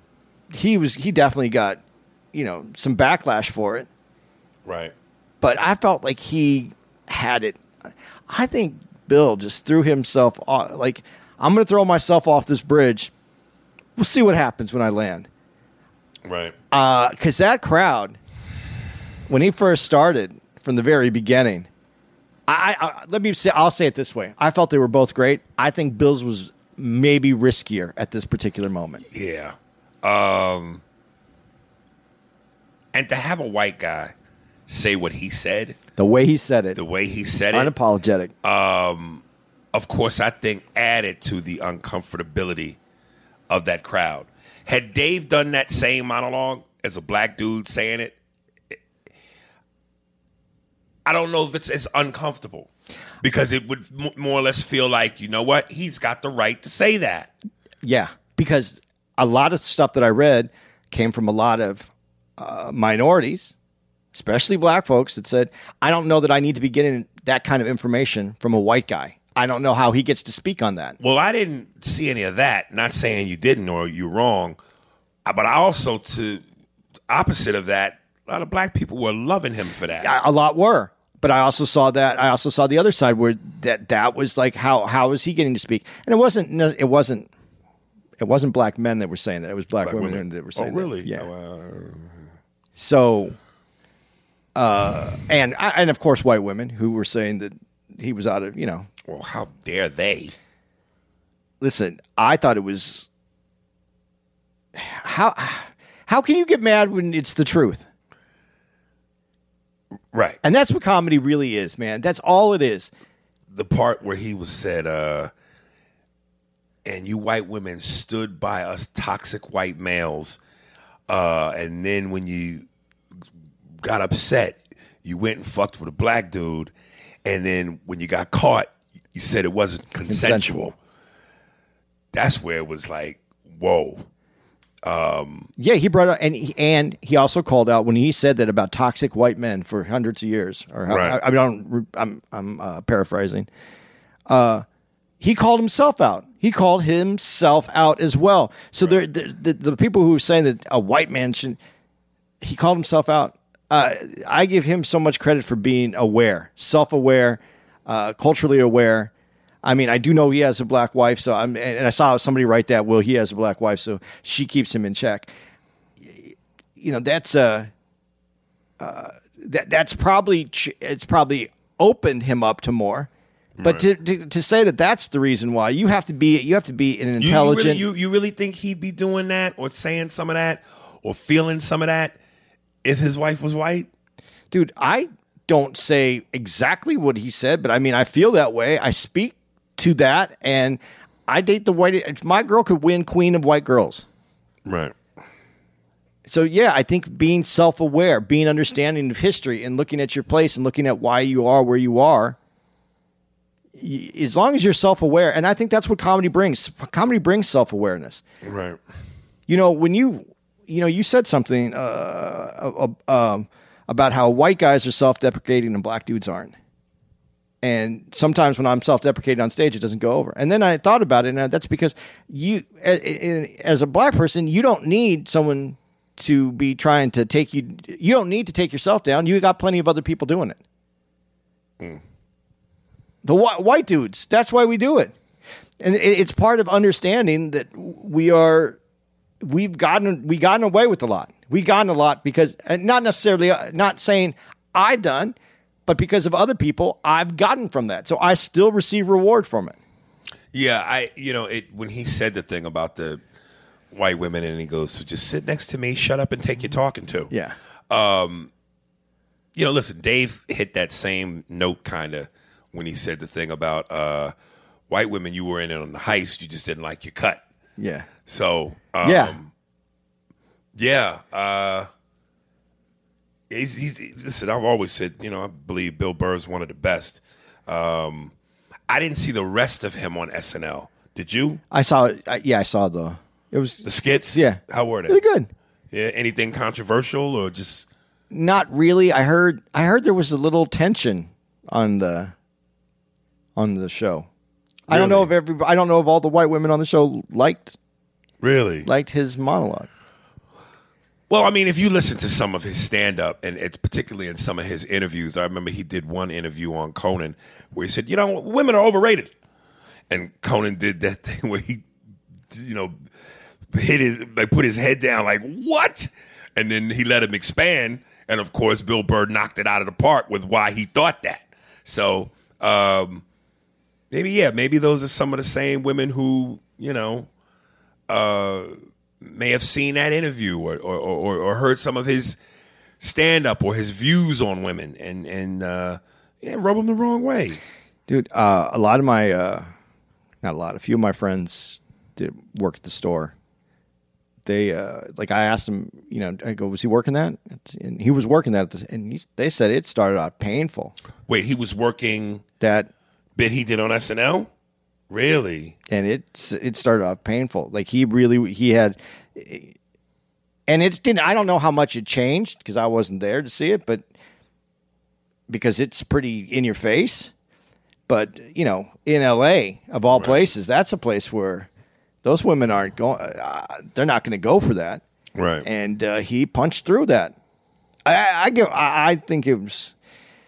he was he definitely got, you know, some backlash for it. Right. But I felt like he had it. I think Bill just threw himself off. Like, I'm going to throw myself off this bridge. We'll see what happens when I land. Right. Because that crowd, when he first started from the very beginning, I, I let me say, I'll say it this way: I felt they were both great. I think Bill's was maybe riskier at this particular moment. Yeah. Um, and to have a white guy say what he said, The way he said it, the way he said it, unapologetic. of course, I think added to the uncomfortability of that crowd. Had Dave done that same monologue as a black dude saying it, I don't know if it's as uncomfortable because it would m- more or less feel like, you know what, he's got the right to say that. Yeah, because a lot of stuff that I read came from a lot of uh, minorities, especially black folks, that said, I don't know that I need to be getting that kind of information from a white guy. I don't know how he gets to speak on that. Well, I didn't see any of that. Not saying you didn't or you're wrong, Uh, but I also, to opposite of that, a lot of black people were loving him for that. A lot were. But I also saw that. I also saw the other side where that that was like how how is he getting to speak? And it wasn't. It wasn't. It wasn't black men that were saying that. It was black, Black women, women. that were Oh, saying. that. really? Yeah. Oh, uh, So, uh, and and of course, white women who were saying that he was out of you know. well, how dare they? Listen, I thought it was how how can you get mad when it's the truth? Right. And that's what comedy really is, man. That's all it is. the part where he was said, uh, and you white women stood by us toxic white males, uh, and then when you got upset, you went and fucked with a black dude, and then when you got caught, you said it wasn't consensual. Consensual. That's where it was like, whoa. Yeah, he brought up, and he, and he also called out when he said that about toxic white men for hundreds of years. Or how, Right. I, I don't, I'm I'm uh, paraphrasing. Uh, he called himself out. He called himself out as well. So there, the, the the people who are saying that a white man should, he called himself out. Uh, I give him so much credit for being aware, self aware, uh, culturally aware. I mean, I do know he has a black wife, so I'm, and I saw somebody write that. Well, he has a black wife, so she keeps him in check. You know, that's uh, uh that that's probably ch- it's probably opened him up to more. But to, to to say that that's the reason why you have to be you have to be an You- intelligent. You, really, you, you really think he'd be doing that or saying some of that or feeling some of that if his wife was white? dude i don't say exactly what he said, but I mean, I feel that way. I speak to that, and I date the white. My girl could win queen of white girls. Right. So yeah, I think being self-aware, being understanding of history, and looking at your place and looking at why you are where you are. y- As long as you're self-aware, and I think that's what comedy brings. Comedy brings self-awareness. Right. You know, when you, you know, you said something uh, uh, um, about how white guys are self-deprecating and black dudes aren't. And sometimes when I'm self-deprecating on stage, it doesn't go over. And then I thought about it, and that's because you, as a black person, you don't need someone to be trying to take you. You don't need to take yourself down. You got plenty of other people doing it. The whi- white dudes. That's why we do it, and it's part of understanding that we are we've gotten we gotten away with a lot. We gotten a lot because and not necessarily uh, not saying I done, but because of other people, I've gotten from that. So I still receive reward from it. Yeah, I you know it when he said the thing about the white women and he goes, so just sit next to me, shut up, and take your talking to. Yeah. you know, listen, Dave hit that same note kind of when he said the thing about uh, white women. You were in on the heist, you just didn't like your cut. Yeah. So um, Yeah. yeah. Uh, he's, he's listen. I've always said, you know, I believe Bill Burr is one of the best. Um, I didn't see the rest of him on SNL. Did you? I saw. I, yeah, I saw the. It was The skits? yeah. How were they? Really good. Yeah. Anything controversial or just? Not really. I heard. I heard there was a little tension on the on the show. I don't know if Really? every. I don't know if all the white women on the show liked Really? liked his monologue. Well, I mean, if you listen to some of his stand up, and it's particularly in some of his interviews, I remember he did one interview on Conan where he said, you know, women are overrated. And Conan did that thing where he, you know, hit his, like put his head down, like, what? And then he let him expand. And of course, Bill Burr knocked it out of the park with why he thought that. So, um, maybe, yeah, maybe those are some of the same women who, you know, may have seen that interview or or, or, or heard some of his stand up or his views on women and and uh, yeah, rub them the wrong way. Dude, uh, a lot of my, uh, not a lot, a few of my friends did work at the store. They, uh, like, I asked him, you know, I go, was he working that? And he was working that, and he, they said it started out painful. Wait, he was working That, bit he did on SNL. Really? and it it started off painful. Like he really, he had, and it didn't. I don't know how much it changed because I wasn't there to see it, but because it's pretty in your face. But you know, in L.A. of all places, that's a place where those women aren't going. Uh, they're not going to go for that. Right. And uh, he punched through that. I, I give. I, I think it was,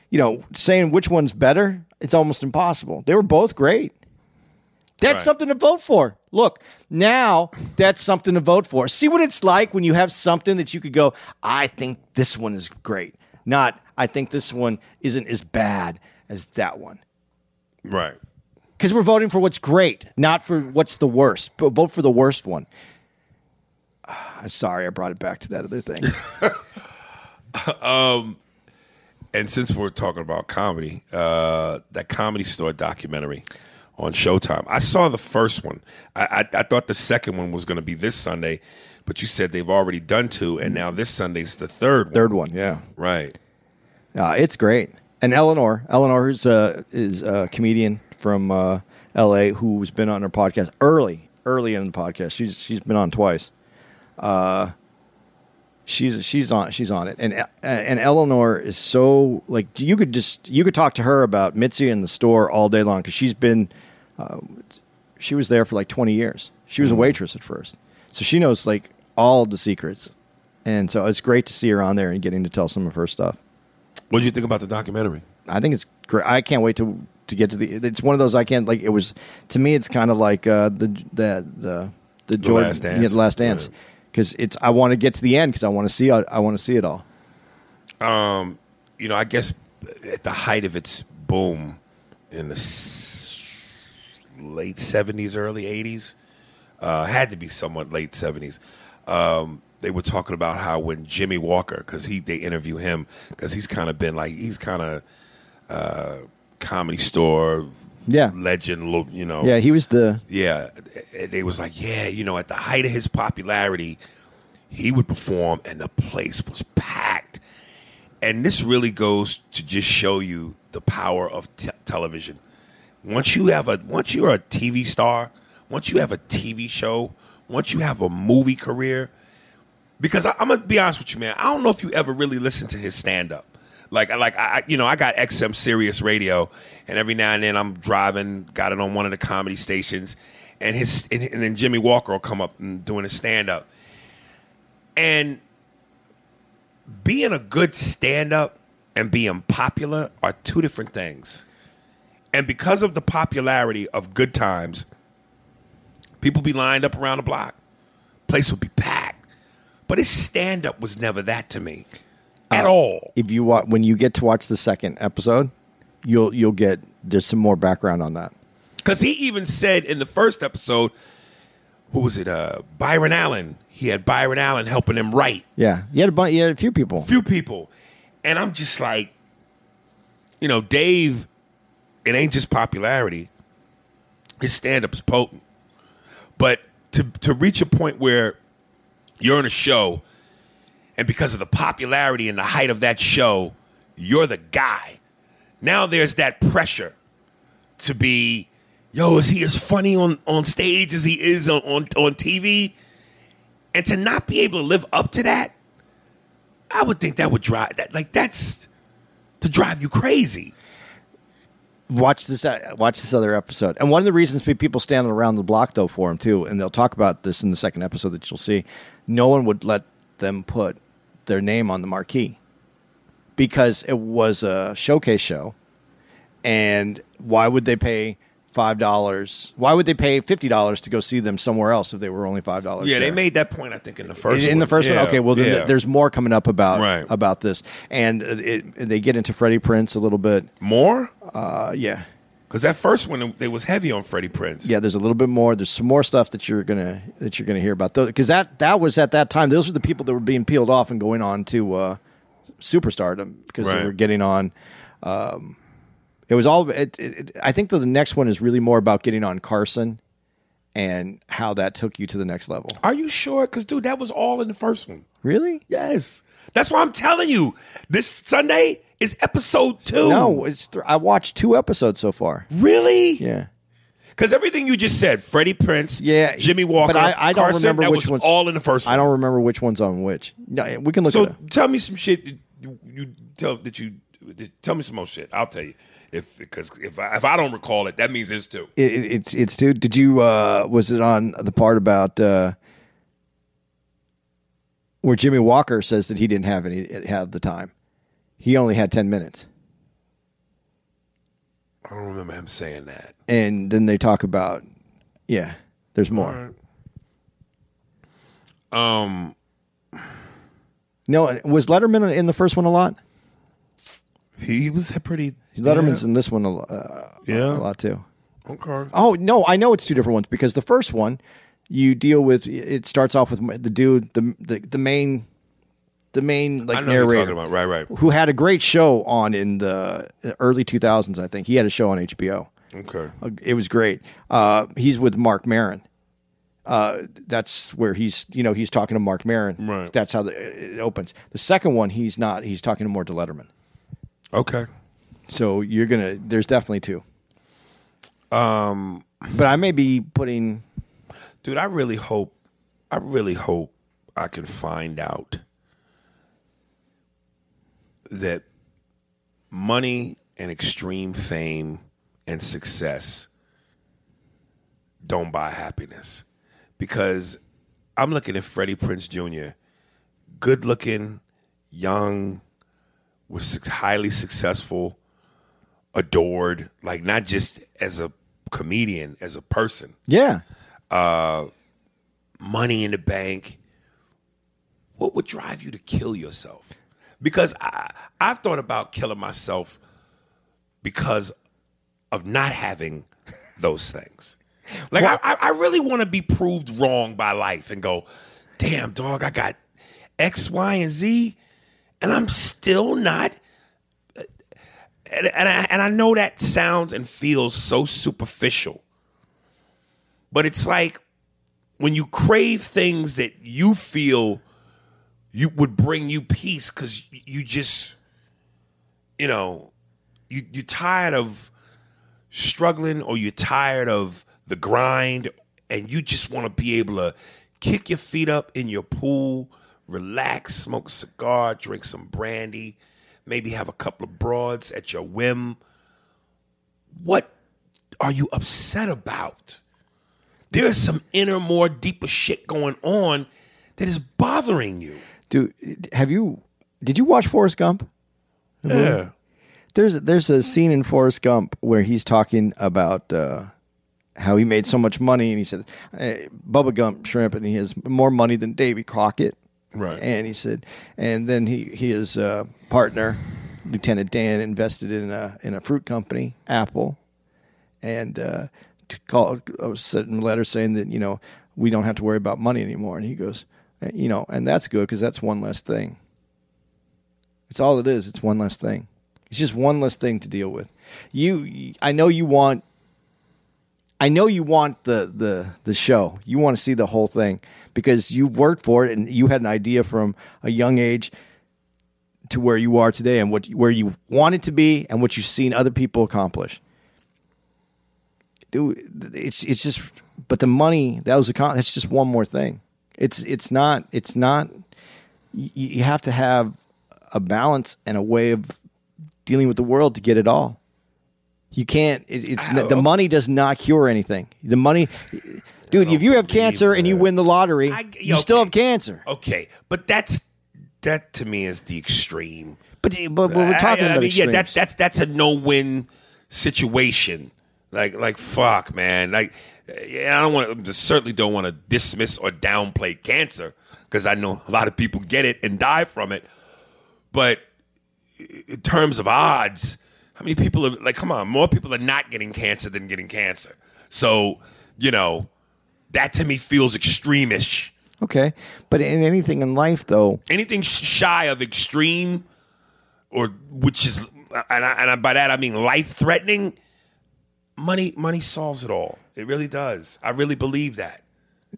you know, saying which one's better. It's almost impossible. They were both great. That's Right. something to vote for. Look, now that's something to vote for. See what it's like when you have something that you could go, I think this one is great. Not, I think this one isn't as bad as that one. right. Because we're voting for what's great, not for what's the worst. But vote for the worst one. I'm sorry I brought it back to that other thing. um, And since we're talking about comedy, uh, that comedy store documentary on Showtime, I saw the first one. I, I, I thought the second one was going to be this Sunday, but you said they've already done two, and now this Sunday's the third one. Third one, yeah. Right. Uh, it's great. And Eleanor, Eleanor is, uh, is a comedian from uh, L.A. who's been on her podcast early, early in the podcast. She's she's been on twice. Uh, she's she's on she's on it, and uh, and Eleanor is so like you could just you could talk to her about Mitzi in the store all day long because she's been uh, she was there for like twenty years. She was a waitress at first, so she knows like all the secrets, and so it's great to see her on there and getting to tell some of her stuff. What did you think about the documentary? I think it's great. I can't wait to to get to the. It's one of those I can't like. It was to me. It's kind of like uh, the the the the, Jordan, Last Dance. Yeah, the last dance. Right. Because it's I want to get to the end because I want to see I want to see it all. you know, I guess at the height of its boom in the s- late 70s, early 80s, uh, had to be somewhat late 70s. Um, they were talking about how when Jimmie Walker, because he they interview him because he's kind of been like he's kind of uh, comedy store Yeah. legend, look you know. Yeah, he was the Yeah, they was like, yeah, you know, at the height of his popularity, he would perform, and the place was packed. And this really goes to just show you the power of te- television. Once you have a, once you're a TV star, once you have a TV show, once you have a movie career, because I, I'm gonna be honest with you, man. I don't know if you ever really listened to his stand up. Like, like I, you know, I got XM Sirius Radio, and every now and then I'm driving, got it on one of the comedy stations, and his, and, and then Jimmie Walker will come up and doing a stand up, and being a good stand up and being popular are two different things. And because of the popularity of Good Times, people be lined up around the block. Place would be packed. But his stand up was never that to me at all. if you wa- when you get to watch the second episode, you'll you'll get there's some more background on that. Because he even said in the first episode, who was it? Uh, Byron Allen. He had Byron Allen helping him write. Yeah, you had a bunch, you had a few people. few people. And I'm just like, you know, Dave, it ain't just popularity. His stand up's potent. But to to reach a point where you're in a show and because of the popularity and the height of that show, you're the guy. Now there's that pressure to be, yo, is he as funny on, on stage as he is on, on, on TV? And to not be able to live up to that, I would think that would drive that like that's to drive you crazy. Watch this. uh, Watch this other episode. And one of the reasons pe- people standing around the block though for him too, and they'll talk about this in the second episode that you'll see. No one would let them put their name on the marquee because it was a showcase show. And why would they pay five dollars? Why would they pay fifty dollars to go see them somewhere else if they were only five dollars? Yeah, they made that point I think in the first in, in the first Yeah, one. Okay, well then yeah. there's more coming up about Right. about this, and it, they get into Freddie Prinze a little bit. more Uh, yeah, because that first one they was heavy on Freddie Prinze. yeah. There's a little bit more. There's some more stuff that you're gonna that you're gonna hear about because that that was at that time. Those were the people that were being peeled off and going on to uh, superstardom because Right. they were getting on. Um, it was all. It, it, I think the next one is really more about getting on Carson and how that took you to the next level. Are you sure? Because dude, that was all in the first one. Really? Yes, that's why I'm telling you. This Sunday is episode two. No, it's. Th- I watched two episodes so far. really? Yeah. Because everything you just said, Freddie Prinze, Yeah, Jimmie Walker, but I, I don't Carson, remember that which was one's all in the first one. I don't remember which one's on which. No, we can look So tell me some shit. that You, you tell that you tell me some more shit. I'll tell you if because if I, if I don't recall it, that means it's two. it, it- it's it's too. Did you? uh Was it on the part about uh where Jimmie Walker says that he didn't have any have the time? He only had ten minutes, I don't remember him saying that. and then they talk about yeah. There's more. Um, No, was Letterman in the first one a lot? he was pretty. Letterman's in this one a, uh, Yeah. a lot too. Okay. Oh no, I know it's two different ones because the first one you deal with. It starts off with the dude, the the, the main, the main I like know what you're narrator, talking about. Right, right. who had a great show on in the early 2000s. I think he had a show on HBO. Okay. Uh, It was great. Uh, he's with Marc Maron. Uh, that's where he's, you know, he's talking to Marc Maron. Right. That's how the, it opens. The second one, he's not. He's talking to more to Letterman. Okay. So you're gonna. There's definitely two. Um, but I may be putting. Dude, I really hope, I really hope I can find out that money and extreme fame and success don't buy happiness. Because I'm looking at Freddie Prinze Jr., good looking, young, was highly successful, adored, like not just as a comedian, as a person Yeah. Uh, money in the bank, what would drive you to kill yourself? Because I, I've thought about killing myself because of not having those things. Like I, I I really want to be proved wrong by life and go, damn dog, I got X, Y, and Z, and I'm still not. And, and, I, and I know that sounds and feels so superficial, but it's like when you crave things that you feel you would bring you peace because you just, you know, you you're tired of struggling or you're tired of the grind and you just want to be able to kick your feet up in your pool, relax, smoke a cigar, drink some brandy, maybe have a couple of broads at your whim. What are you upset about? There is some inner, more deeper shit going on that is bothering you. Dude, have you? Did you watch Forrest Gump? Yeah. There's there's a scene in Forrest Gump where he's talking about uh, how he made so much money, and he said eh, Bubba Gump shrimp, and he has more money than Davy Crockett. Right. And he said, and then he his uh, partner, Lieutenant Dan, invested in a in a fruit company, Apple, and uh, to call I was sending a letter saying that you know we don't have to worry about money anymore, and he goes, Uh, you know, and that's good because that's one less thing. It's all it is. It's one less thing. It's just one less thing to deal with. You, I know you want. I know you want the the the show. You want to see the whole thing because you worked for it and you had an idea from a young age to where you are today and what where you want it to be and what you've seen other people accomplish. Dude, it's it's just. But the money that was a con- that's just one more thing. It's it's not it's not. You, you have to have a balance and a way of dealing with the world to get it all. You can't. It, it's Ow. the money does not cure anything. The money, dude. If you have cancer and you win the lottery, I- you still have cancer. Okay, but that's that to me is the extreme. But but, but we're talking I, I about mean, yeah, that's that's that's a no-win situation. Like like fuck, man. Like yeah, I don't want to certainly don't want to dismiss or downplay cancer because I know a lot of people get it and die from it. But in terms of odds, how many people are like? Come on, more people are not getting cancer than getting cancer. So you know that to me feels extremish. okay. But in anything in life, though, anything shy of extreme or which is and, I, and by that I mean life threatening money money solves it all it really does i really believe that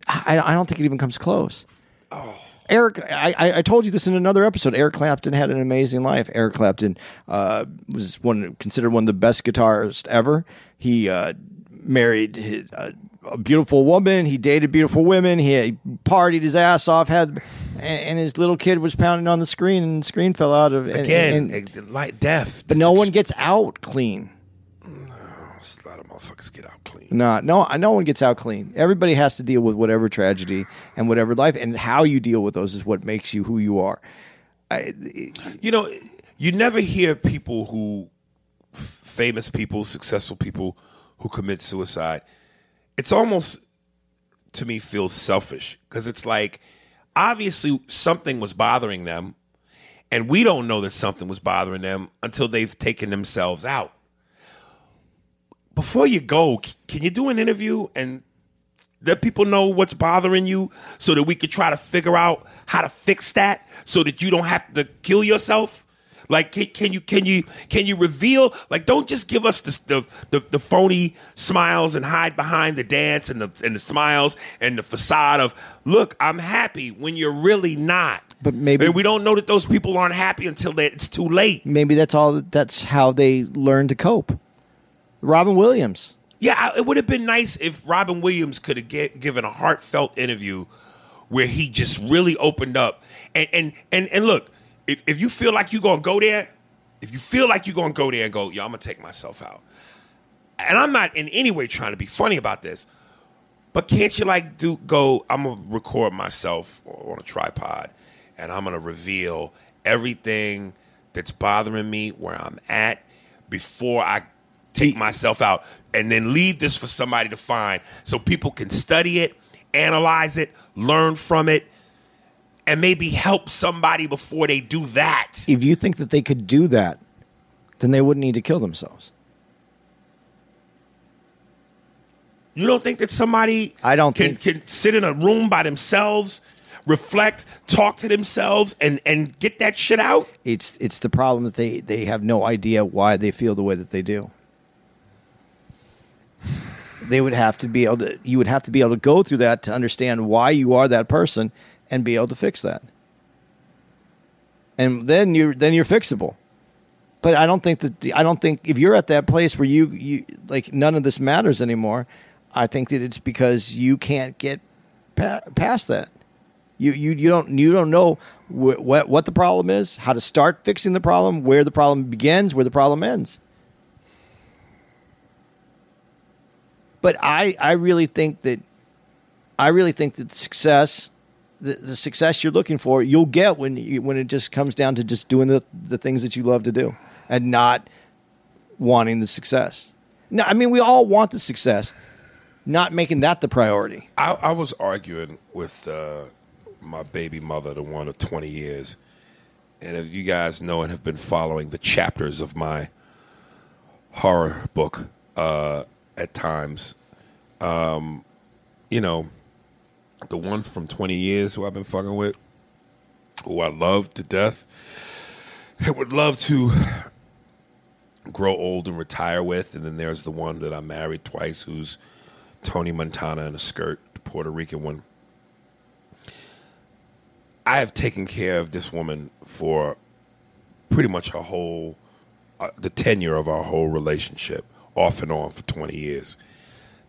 I, I don't think it even comes close. Oh. Eric, I, I- told you this in another episode. Eric Clapton had an amazing life. Eric Clapton uh, was one considered one of the best guitarists ever. He uh, married his, uh, a beautiful woman. He dated beautiful women. He, he partied his ass off. Had and, and his little kid was pounding on the screen, and the screen fell out of and- again and- like death but no one gets out clean. Motherfuckers get out clean No, no, no one gets out clean. Everybody has to deal with whatever tragedy and whatever life, and how you deal with those is what makes you who you are. I, you know you never hear people who famous people successful people who commit suicide it's almost to me feels selfish because it's like obviously something was bothering them and we don't know that something was bothering them until they've taken themselves out before you go can you do an interview and let people know what's bothering you so that we could try to figure out how to fix that so that you don't have to kill yourself like can, can you can you can you reveal like don't just give us the, the the phony smiles and hide behind the dance and the and the smiles and the facade of look I'm happy when you're really not But maybe- and we don't know that those people aren't happy until they, it's too late Maybe that's all. That's how they learn to cope. Robin Williams. Yeah, it would have been nice if Robin Williams could have get, given a heartfelt interview where he just really opened up. And and and, and look, if, if you feel like you're gonna go there, if you feel like you're gonna go there and go, yo, I'm gonna take myself out. And I'm not in any way trying to be funny about this, but can't you like do go? I'm gonna record myself on a tripod, and I'm gonna reveal everything that's bothering me, where I'm at, before I take myself out, and then leave this for somebody to find, so people can study it, analyze it, learn from it, and maybe help somebody before they do that. If you think that they could do that, then they wouldn't need to kill themselves. You don't think that somebody I don't can think- can sit in a room by themselves, reflect, talk to themselves, and and get that shit out? It's it's the problem that they they have no idea why they feel the way that they do. They would have to be able to. You would have to be able to go through that to understand why you are that person and be able to fix that. And then you then you're fixable. But I don't think that I don't think if you're at that place where you you like none of this matters anymore. I think that it's because you can't get pa- past that. You, you you don't you don't know wh- what what the problem is, how to start fixing the problem, where the problem begins, where the problem ends. But I I really think that I really think that success the, the success you're looking for you'll get when you, when it just comes down to just doing the the things that you love to do and not wanting the success. No, I mean we all want the success, not making that the priority. I, I was arguing with uh, my baby mother, the one of 20 years. And as you guys know and have been following the chapters of my horror book uh, at times, um, you know, the one from 20 years who I've been fucking with, who I love to death, I would love to grow old and retire with. And then there's the one that I married twice who's Tony Montana in a skirt, the Puerto Rican one. I have taken care of this woman for pretty much her whole, uh, the tenure of our whole relationship, off and on for 20 years.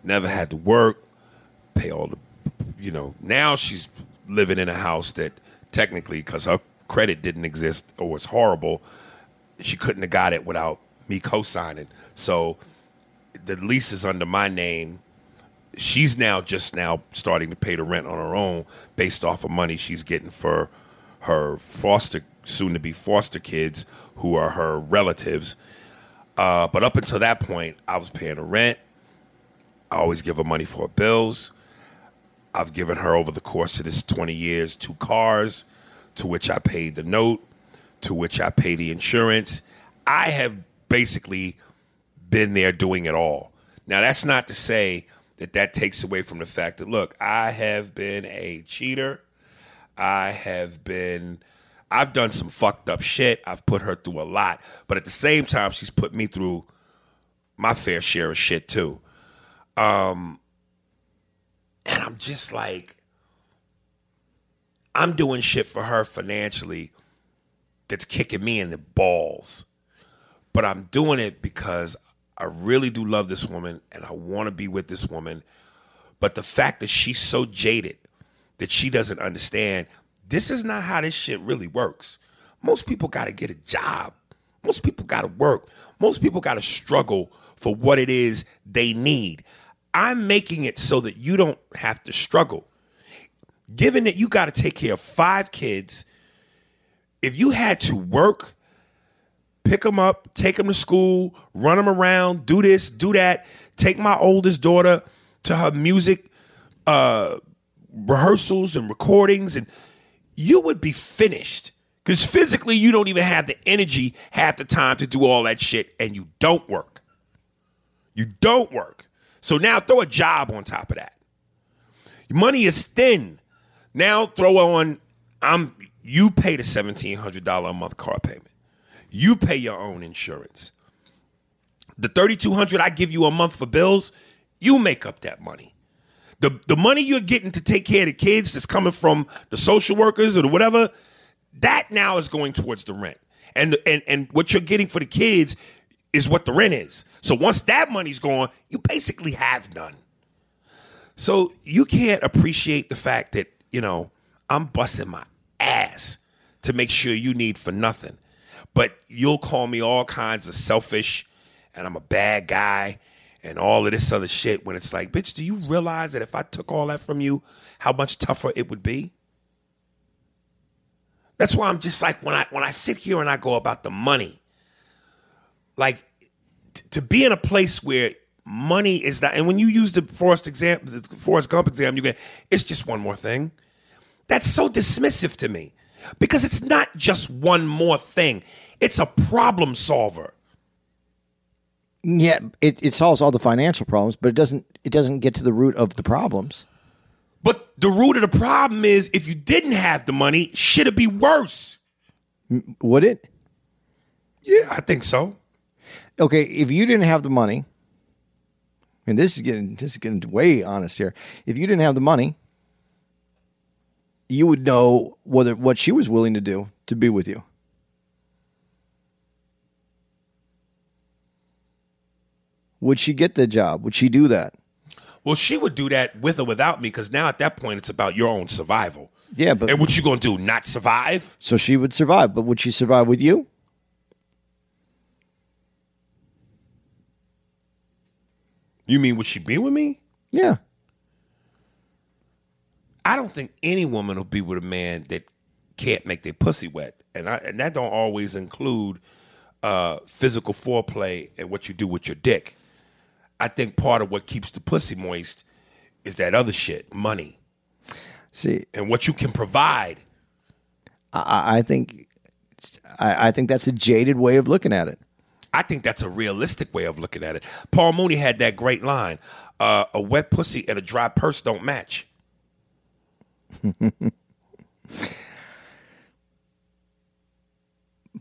Never had to work, pay all the, you know, now she's living in a house that technically, because her credit didn't exist or was horrible, she couldn't have got it without me co signing. So the lease is under my name she's now just now starting to pay the rent on her own based off of money she's getting for her foster soon to be foster kids who are her relatives uh, but up until that point i was paying the rent. I always give her money for her bills. I've given her over the course of this 20 years two cars to which i paid the note to which i pay the insurance. I have basically been there doing it all. Now that's not to say that that takes away from the fact that look, I have been a cheater. I have been I've done some fucked up shit. I've put her through a lot, but at the same time she's put me through my fair share of shit too. Um and I'm just like I'm doing shit for her financially that's kicking me in the balls. But I'm doing it because I really do love this woman and I want to be with this woman. But the fact that she's so jaded that she doesn't understand this is not how this shit really works. Most people got to get a job. Most people got to work. Most people got to struggle for what it is they need. I'm making it so that you don't have to struggle. Given that you got to take care of five kids, if you had to work pick them up, take them to school, run them around, do this, do that. Take my oldest daughter to her music uh, rehearsals and recordings, and you would be finished. Because physically, you don't even have the energy half the time to do all that shit, and you don't work. You don't work. So now throw a job on top of that. Money is thin. Now throw on, I'm you pay the $1,700 a month car payment. You pay your own insurance. The 3200 I give you a month for bills, you make up that money. The the money you're getting to take care of the kids that's coming from the social workers or whatever, that now is going towards the rent. And the, and and what you're getting for the kids is what the rent is. So once that money's gone, you basically have none. So you can't appreciate the fact that, you know, I'm busting my ass to make sure you need for nothing. But you'll call me all kinds of selfish and I'm a bad guy and all of this other shit when it's like, bitch, do you realize that if I took all that from you, how much tougher it would be? That's why I'm just like when I when I sit here and I go about the money, like t- to be in a place where money is not, and when you use the Forrest exam, the Forrest Gump exam, you get it's just one more thing. That's so dismissive to me because it's not just one more thing. It's a problem solver. Yeah, it, it solves all the financial problems, but it doesn't it doesn't get to the root of the problems. But the root of the problem is if you didn't have the money, should it be worse. Would it? Yeah, I think so. Okay, if you didn't have the money, and this is getting this is getting way honest here. If you didn't have the money, you would know whether what she was willing to do to be with you. Would she get the job? Would she do that? Well, she would do that with or without me because now at that point it's about your own survival. Yeah, but And what you gonna do? Not survive? so she would survive, but would she survive with you? You mean would she be with me? Yeah. I don't think any woman will be with a man that can't make their pussy wet, and I, and that don't always include uh, physical foreplay and what you do with your dick. I think part of what keeps the pussy moist is that other shit, money, See, and what you can provide. I, I think I, I think that's a jaded way of looking at it. I think that's a realistic way of looking at it. Paul Mooney had that great line: uh, "A wet pussy and a dry purse don't match."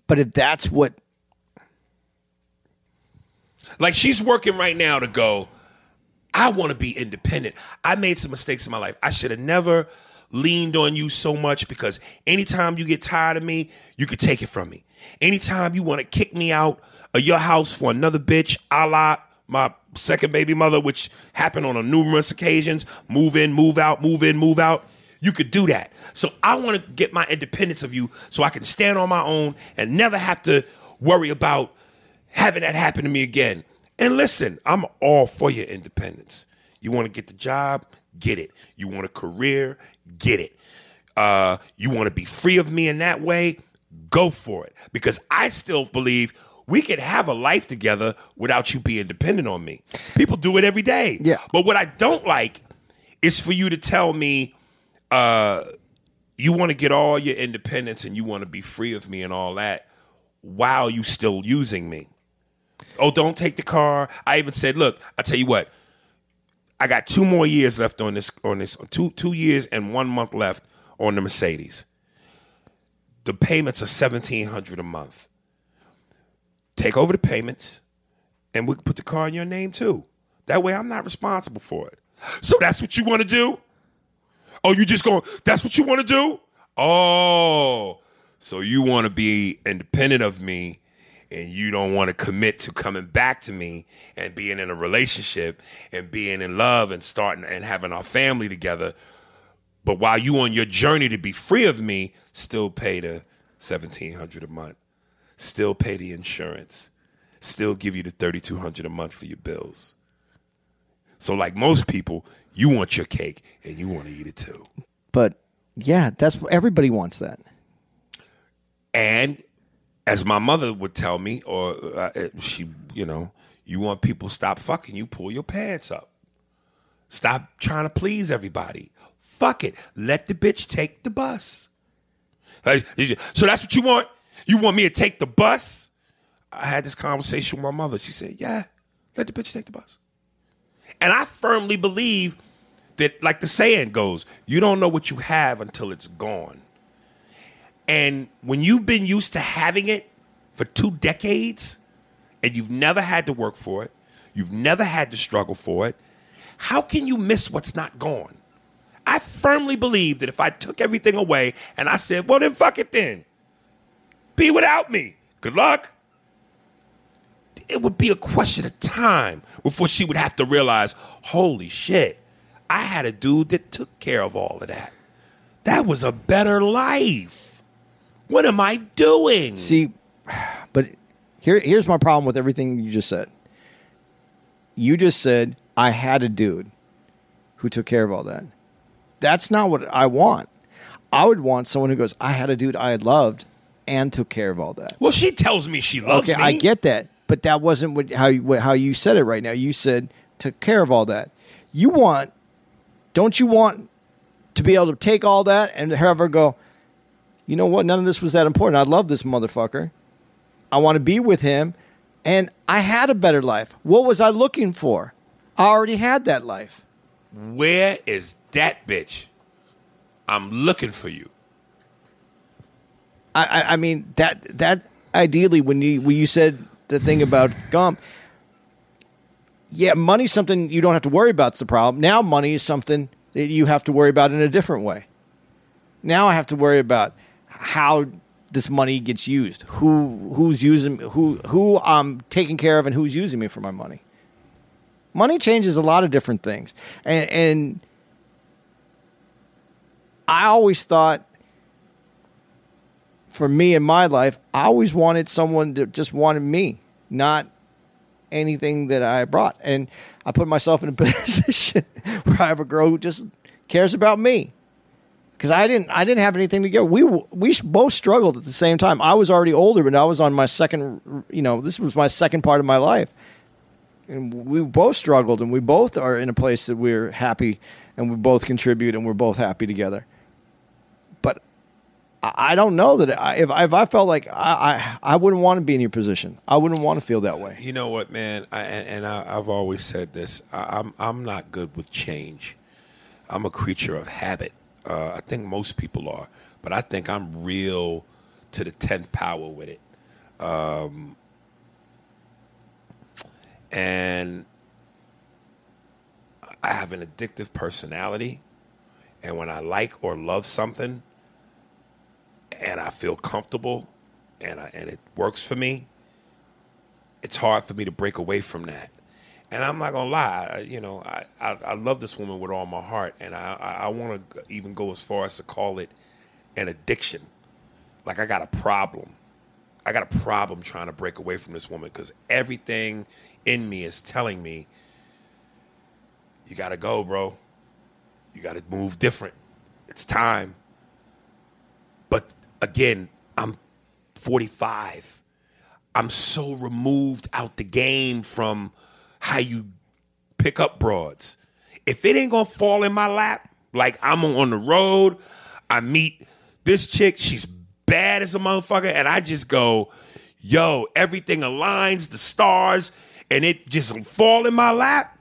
But if that's what Like she's working right now to go, I want to be independent. I made some mistakes in my life. I should have never leaned on you so much because anytime you get tired of me, you could take it from me. Anytime you want to kick me out of your house for another bitch, a la my second baby mother, which happened on a numerous occasions, move in, move out, move in, move out. You could do that. So I want to get my independence of you so I can stand on my own and never have to worry about having that happen to me again. And listen, I'm all for your independence. You want to get the job, get it. You want a career, get it. Uh, you want to be free of me in that way, go for it. Because I still believe we could have a life together without you being dependent on me. People do it every day. Yeah. But what I don't like is for you to tell me uh, you want to get all your independence and you want to be free of me and all that while you still using me. Oh, don't take the car. I even said, look, I tell you what, I got two more years left on this on this two two years and one month left on the Mercedes. The payments are seventeen hundred a month. Take over the payments, and we can put the car in your name too. That way, I'm not responsible for it. So that's what you want to do? Oh, you just going? That's what you want to do? Oh, so you want to be independent of me, and you don't want to commit to coming back to me and being in a relationship and being in love and starting and having our family together. But while you on your journey to be free of me, still pay the seventeen hundred a month, still pay the insurance, still give you the thirty two hundred a month for your bills. So, like most people, you want your cake and you want to eat it too. but yeah, that's everybody wants that. And as my mother would tell me, or uh, she, you know, you want people stop fucking you, pull your pants up. Stop trying to please everybody. Fuck it. Let the bitch take the bus. So that's what you want? You want me to take the bus? I had this conversation with my mother. She said, Yeah, let the bitch take the bus. And I firmly believe that, like the saying goes, you don't know what you have until it's gone. And when you've been used to having it for two decades and you've never had to work for it, you've never had to struggle for it, how can you miss what's not gone? I firmly believe that if I took everything away and I said, well, then fuck it then, be without me, good luck, it would be a question of time before she would have to realize, holy shit, I had a dude that took care of all of that. That was a better life. What am I doing? See, but here here's my problem with everything you just said. You just said I had a dude who took care of all that. That's not what I want. I would want someone who goes, I had a dude I had loved and took care of all that. Well, she tells me she loves okay, me. I get that, but that wasn't what, how you, what, how you said it right now. You said took care of all that. You want, don't you want to be able to take all that and have her go? You know what? None of this was that important. I love this motherfucker. I want to be with him, and I had a better life. What was I looking for? I already had that life. Where is that bitch, I'm looking for you. I, I, I mean that that ideally when you when you said the thing about Gump, yeah, money's something you don't have to worry about. It's the problem. Now money is something that you have to worry about in a different way. Now I have to worry about how this money gets used. Who who's using who who I'm taking care of and who's using me for my money. Money changes a lot of different things. And and I always thought for me in my life, I always wanted someone that just wanted me, not anything that I brought. And I put myself in a position where I have a girl who just cares about me. Because I didn't, I didn't have anything to give. We we both struggled at the same time. I was already older, but I was on my second. You know, this was my second part of my life, and we both struggled, and we both are in a place that we're happy, and we both contribute, and we're both happy together. But I I don't know that I, if, I- if I felt like I, I I wouldn't want to be in your position. I wouldn't want to feel that way. You know what, man? I, and and I, I've always said this. I, I'm I'm not good with change. I'm a creature of habit. Uh, I think most people are, but I think I'm real to the tenth power with it. Um, and I have an addictive personality, and when I like or love something, and I feel comfortable, and I, and it works for me, it's hard for me to break away from that. And I'm not gonna lie, you know, I, I, I love this woman with all my heart, and I, I, I want to even go as far as to call it an addiction. Like I got a problem. I got a problem trying to break away from this woman because everything in me is telling me, you got to go, bro. You got to move different. It's time. But again, I'm 45. I'm so removed out the game from how you pick up broads. If it ain't gonna fall in my lap, like I'm on the road, I meet this chick, she's bad as a motherfucker, and I just go, yo, everything aligns, the stars, and it just fall in my lap.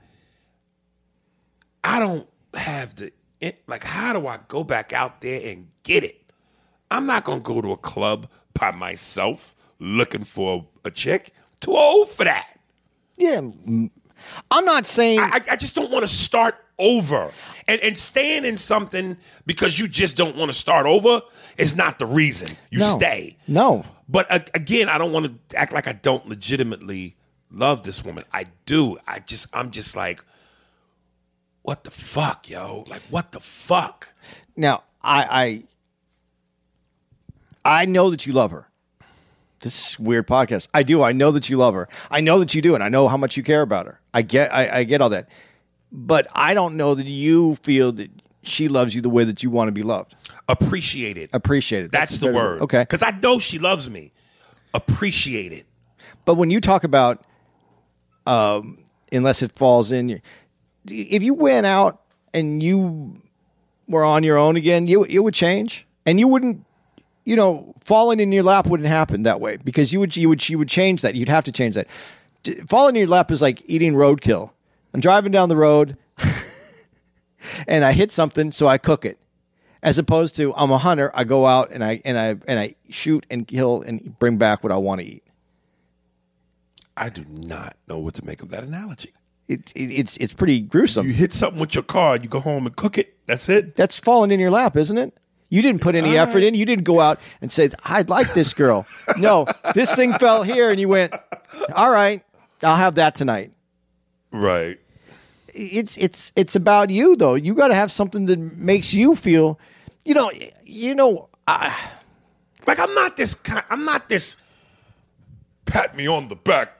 I don't have the it, like. How do I go back out there and get it? I'm not gonna go to a club by myself looking for a chick. Too old for that. Yeah, I'm not saying I, I just don't want to start over. And and staying in something because you just don't want to start over is not the reason you no, stay. No, But again, I don't want to act like I don't legitimately love this woman. I do. I just I'm just like, what the fuck, yo? Like what the fuck? Now, I, I I know that you love her. This is a weird podcast. I do. I know that you love her. I know that you do, and I know how much you care about her. I get. I, I get all that, but I don't know that you feel that she loves you the way that you want to be loved. Appreciate it. Appreciate it. That's, the word. Okay. Because I know she loves me. Appreciate it. But when you talk about, um, unless it falls in, if you went out and you were on your own again, you it would change, and you wouldn't, you know, falling in your lap wouldn't happen that way because you would you would you would change that. You'd have to change that. D- Falling in your lap is like eating roadkill. I'm driving down the road, and I hit something, so I cook it. As opposed to I'm a hunter, I go out and I and I and I shoot and kill and bring back what I want to eat. I do not know what to make of that analogy. it, it, it's it's pretty gruesome. You hit something with your car you go home and cook it. That's it. That's falling in your lap, isn't it? You didn't put any effort in. You didn't go out and say, "I'd like this girl." No, this thing fell here, and you went, "All right, I'll have that tonight." Right. It's it's it's about you, though. You got to have something that makes you feel, you know, you know. I, Like I'm not this kind. I'm not this pat me on the back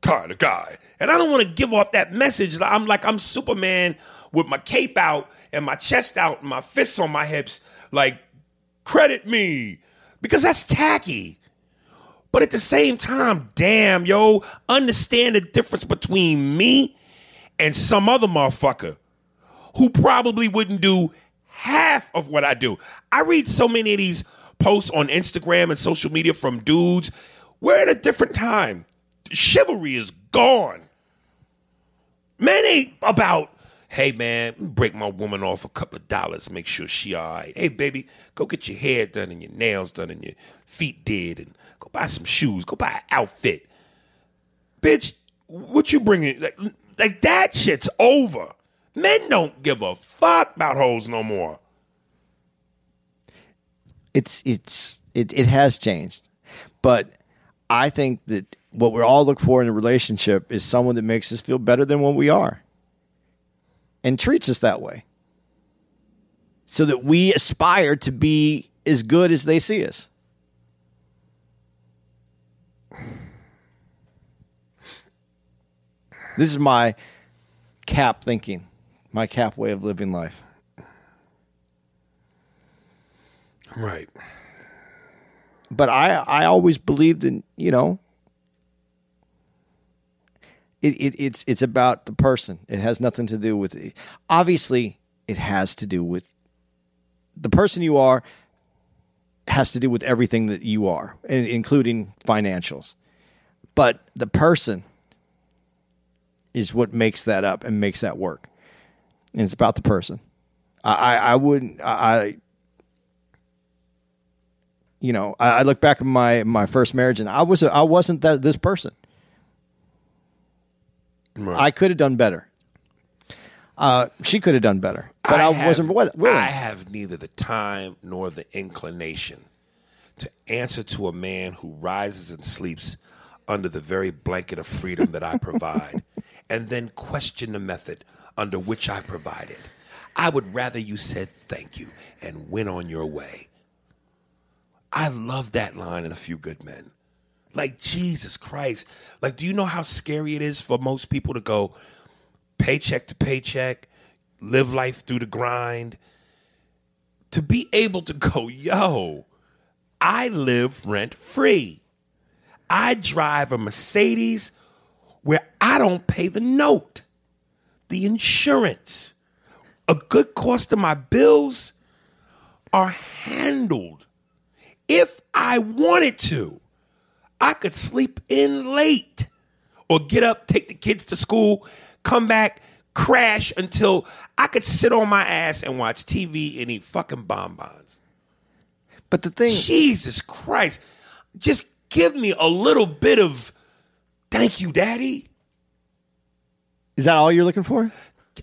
kind of guy, and I don't want to give off that message. that I'm like I'm Superman with my cape out and my chest out and my fists on my hips. Like credit me because that's tacky. But at the same time, damn, yo, understand the difference between me and some other motherfucker who probably wouldn't do half of what I do. I read so many of these posts on Instagram and social media from dudes. We're at a different time. Chivalry is gone. Ain't about Hey man, break my woman off a couple of dollars, make sure she all right. Hey baby, go get your hair done and your nails done and your feet did and go buy some shoes, go buy an outfit. Bitch, what you bringing? Like, like that shit's over. Men don't give a fuck about hoes no more. it's it's it, it has changed but i think that what we all look for in a relationship is someone that makes us feel better than what we are and treats us that way. So that we aspire to be as good as they see us. This is my cap thinking my cap way of living life. Right. but I I always believed in you know it, it it's it's about the person. It has nothing to do with obviously it has to do with the person you are has to do with everything that you are, including financials. But the person is what makes that up and makes that work. And it's about the person. I, I, I wouldn't I, you know, I, I look back at my my first marriage, and I was I wasn't that this person. I could have done better. Uh, she could have done better, but I, have- wasn't willing. I have neither the time nor the inclination to answer to a man who rises and sleeps under the very blanket of freedom that I provide, and then question the method under which I provide it. I would rather you said thank you and went on your way. I love that line in A Few Good Men. Like, Jesus Christ. Like, do you know how scary it is for most people to go paycheck to paycheck, live life through the grind? To be able to go, yo, I live rent free. I drive a Mercedes where I don't pay the note, the insurance. A good cost of my bills are handled. If I wanted to, I could sleep in late or get up, take the kids to school, come back, crash until I could sit on my ass and watch TV and eat fucking bonbons. but the thing, Jesus Christ. Just give me a little bit of thank you, daddy. is that all you're looking for?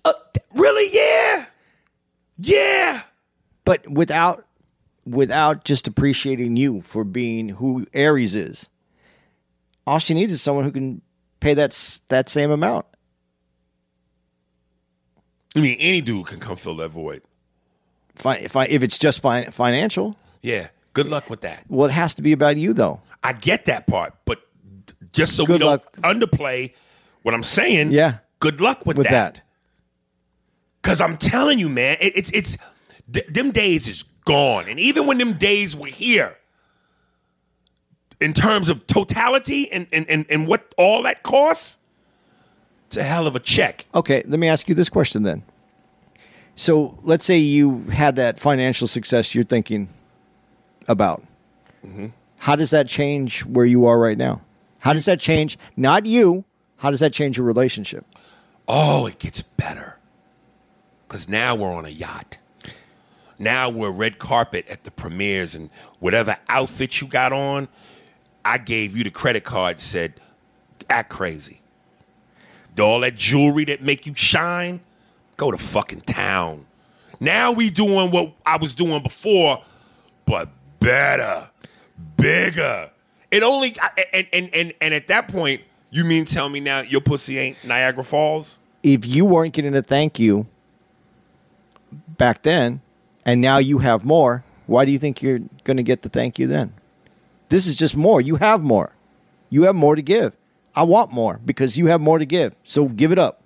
Uh, really? Yeah. Yeah. But without without just appreciating you for being who Aries is, all she needs is someone who can pay that that same amount. I mean, any dude can come fill that void. Fi- If I, if it's just fin- financial, Yeah. Good luck with that. well, it has to be about you though. I get that part, but just so we Good don't luck. underplay what I'm saying, Yeah. good luck with, With that. that. Cause I'm telling you, man, it, it's it's th- them days is gone, and even when them days were here, in terms of totality and and and, and what all that costs, it's a hell of a check. Okay, let me ask you this question then. So let's say you had that financial success you're thinking about. Mm-hmm. How does that change where you are right now? How does that change not you? How does that change your relationship? Oh, it gets better. Because now we're on a yacht. Now we're red carpet at the premieres and whatever outfit you got on, I gave you the credit card, said, act crazy. All that jewelry that make you shine, go to fucking town. Now we doing what I was doing before, but better, bigger. It only and and and, and at that point, you mean tell me now your pussy ain't Niagara Falls? If you weren't getting a thank you back then and now you have more, why do you think you're going to get the thank you then? This is just more. You have more. You have more to give. I want more because you have more to give. So give it up.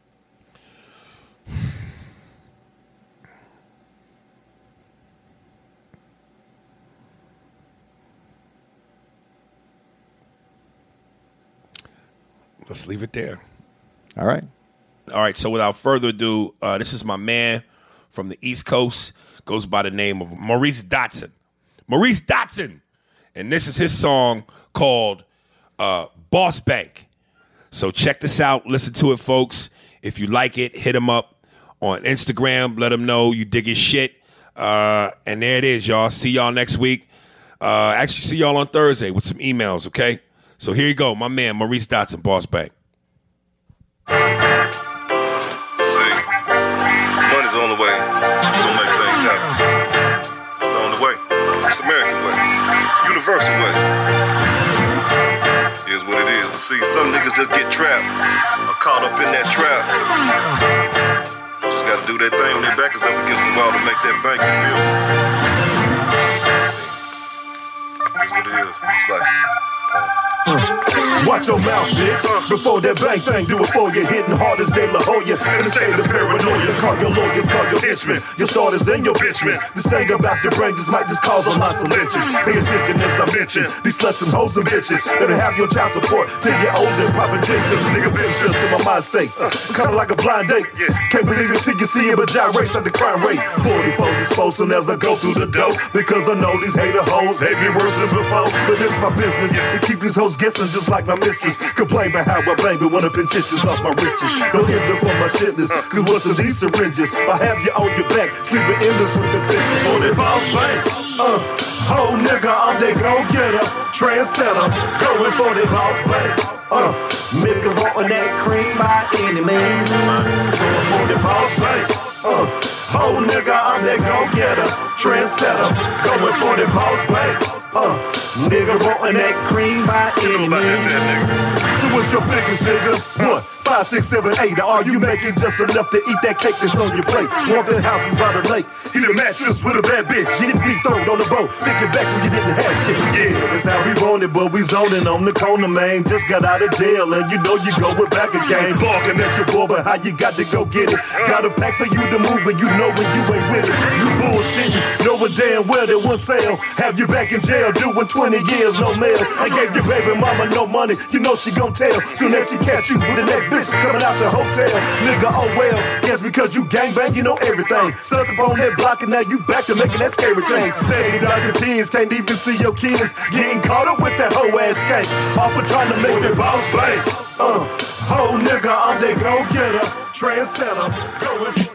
Let's leave it there. All right. All right. So without further ado, uh, this is my man from the East Coast. Goes by the name of Maurice Dotson. Maurice Dotson, and this is his song called uh, "Boss Bank." So check this out. Listen to it, folks. If you like it, hit him up on Instagram. Let him know you dig his shit. Uh, and there it is, y'all. See y'all next week. Uh, actually, see y'all on Thursday with some emails, okay? So here you go, my man, Maurice Dotson, Boss Bank. Universal way. Here's what it is. But see, some niggas just get trapped or caught up in that trap. Just gotta do that thing when their back is up against the wall to make that bank, feel me? Here's what it is. It's like, uh, Watch your mouth, bitch. Uh. Before that bang thing, do it for you. Hitting hard as De La Hoya. In the state of paranoia. Call your lawyers, call your henchmen. Your starters and your bitchmen. This thing about the brain just might just cause a lot of lynchings. Pay attention as I mention. These sluts and hoes and bitches that'll have your child support till you're older. Popping dentures. Nigga been shut through my mind state. Uh. It's kinda like a blind date. Can't believe it till you see it, but gyrates like the crime rate. 40 foes exposing as I go through the door. Because I know these hater hoes hate me worse than before. But it's my business to keep these hoes guessing just like my mistress. Complain about how I bang, but wanna pinch inches off my riches. Don't end on my shitness, cause what's in these syringes? I have you on your back, sleeping in this with the fishes. For that boss bang, uh, whole nigga, I'm that go getter, trendsetter, going for that boss bang. Uh, nigga wanting that cream by any means. Going for the boss bang. Uh, whole nigga, I'm that go getter, trendsetter, going for the boss bang. Uh, nigga wanting that cream by any means. So what's your figures, nigga? What? Five, six, seven, eight. Are you making just enough to eat that cake that's on your plate? The houses by the lake. Eat a mattress with a bad bitch. Getting deep throat on the boat. Thinking back when you didn't have shit. Yeah, that's how we want it, but we zoning on the corner, man. Just got out of jail and you know you going back again. Barking at your boy, but how you got to go get it? Got a pack for you to move and you know when you ain't with it. You bullshitting, knowing damn well that one sale. Have you back in jail doing 20 years, no mail. I gave your baby mama no money, you know she gon' tell. Soon as she catch you with the next bitch coming out the hotel. Nigga, oh well, guess because you gangbang, you know everything. Stuck up on that block and now you back to making that scary change. Steady dodging pins, can't even see your kids. Getting caught up with that hoe ass skank. Off of trying to make that boss bang. Uh, whole nigga, I'm that go getter, trendsetter, going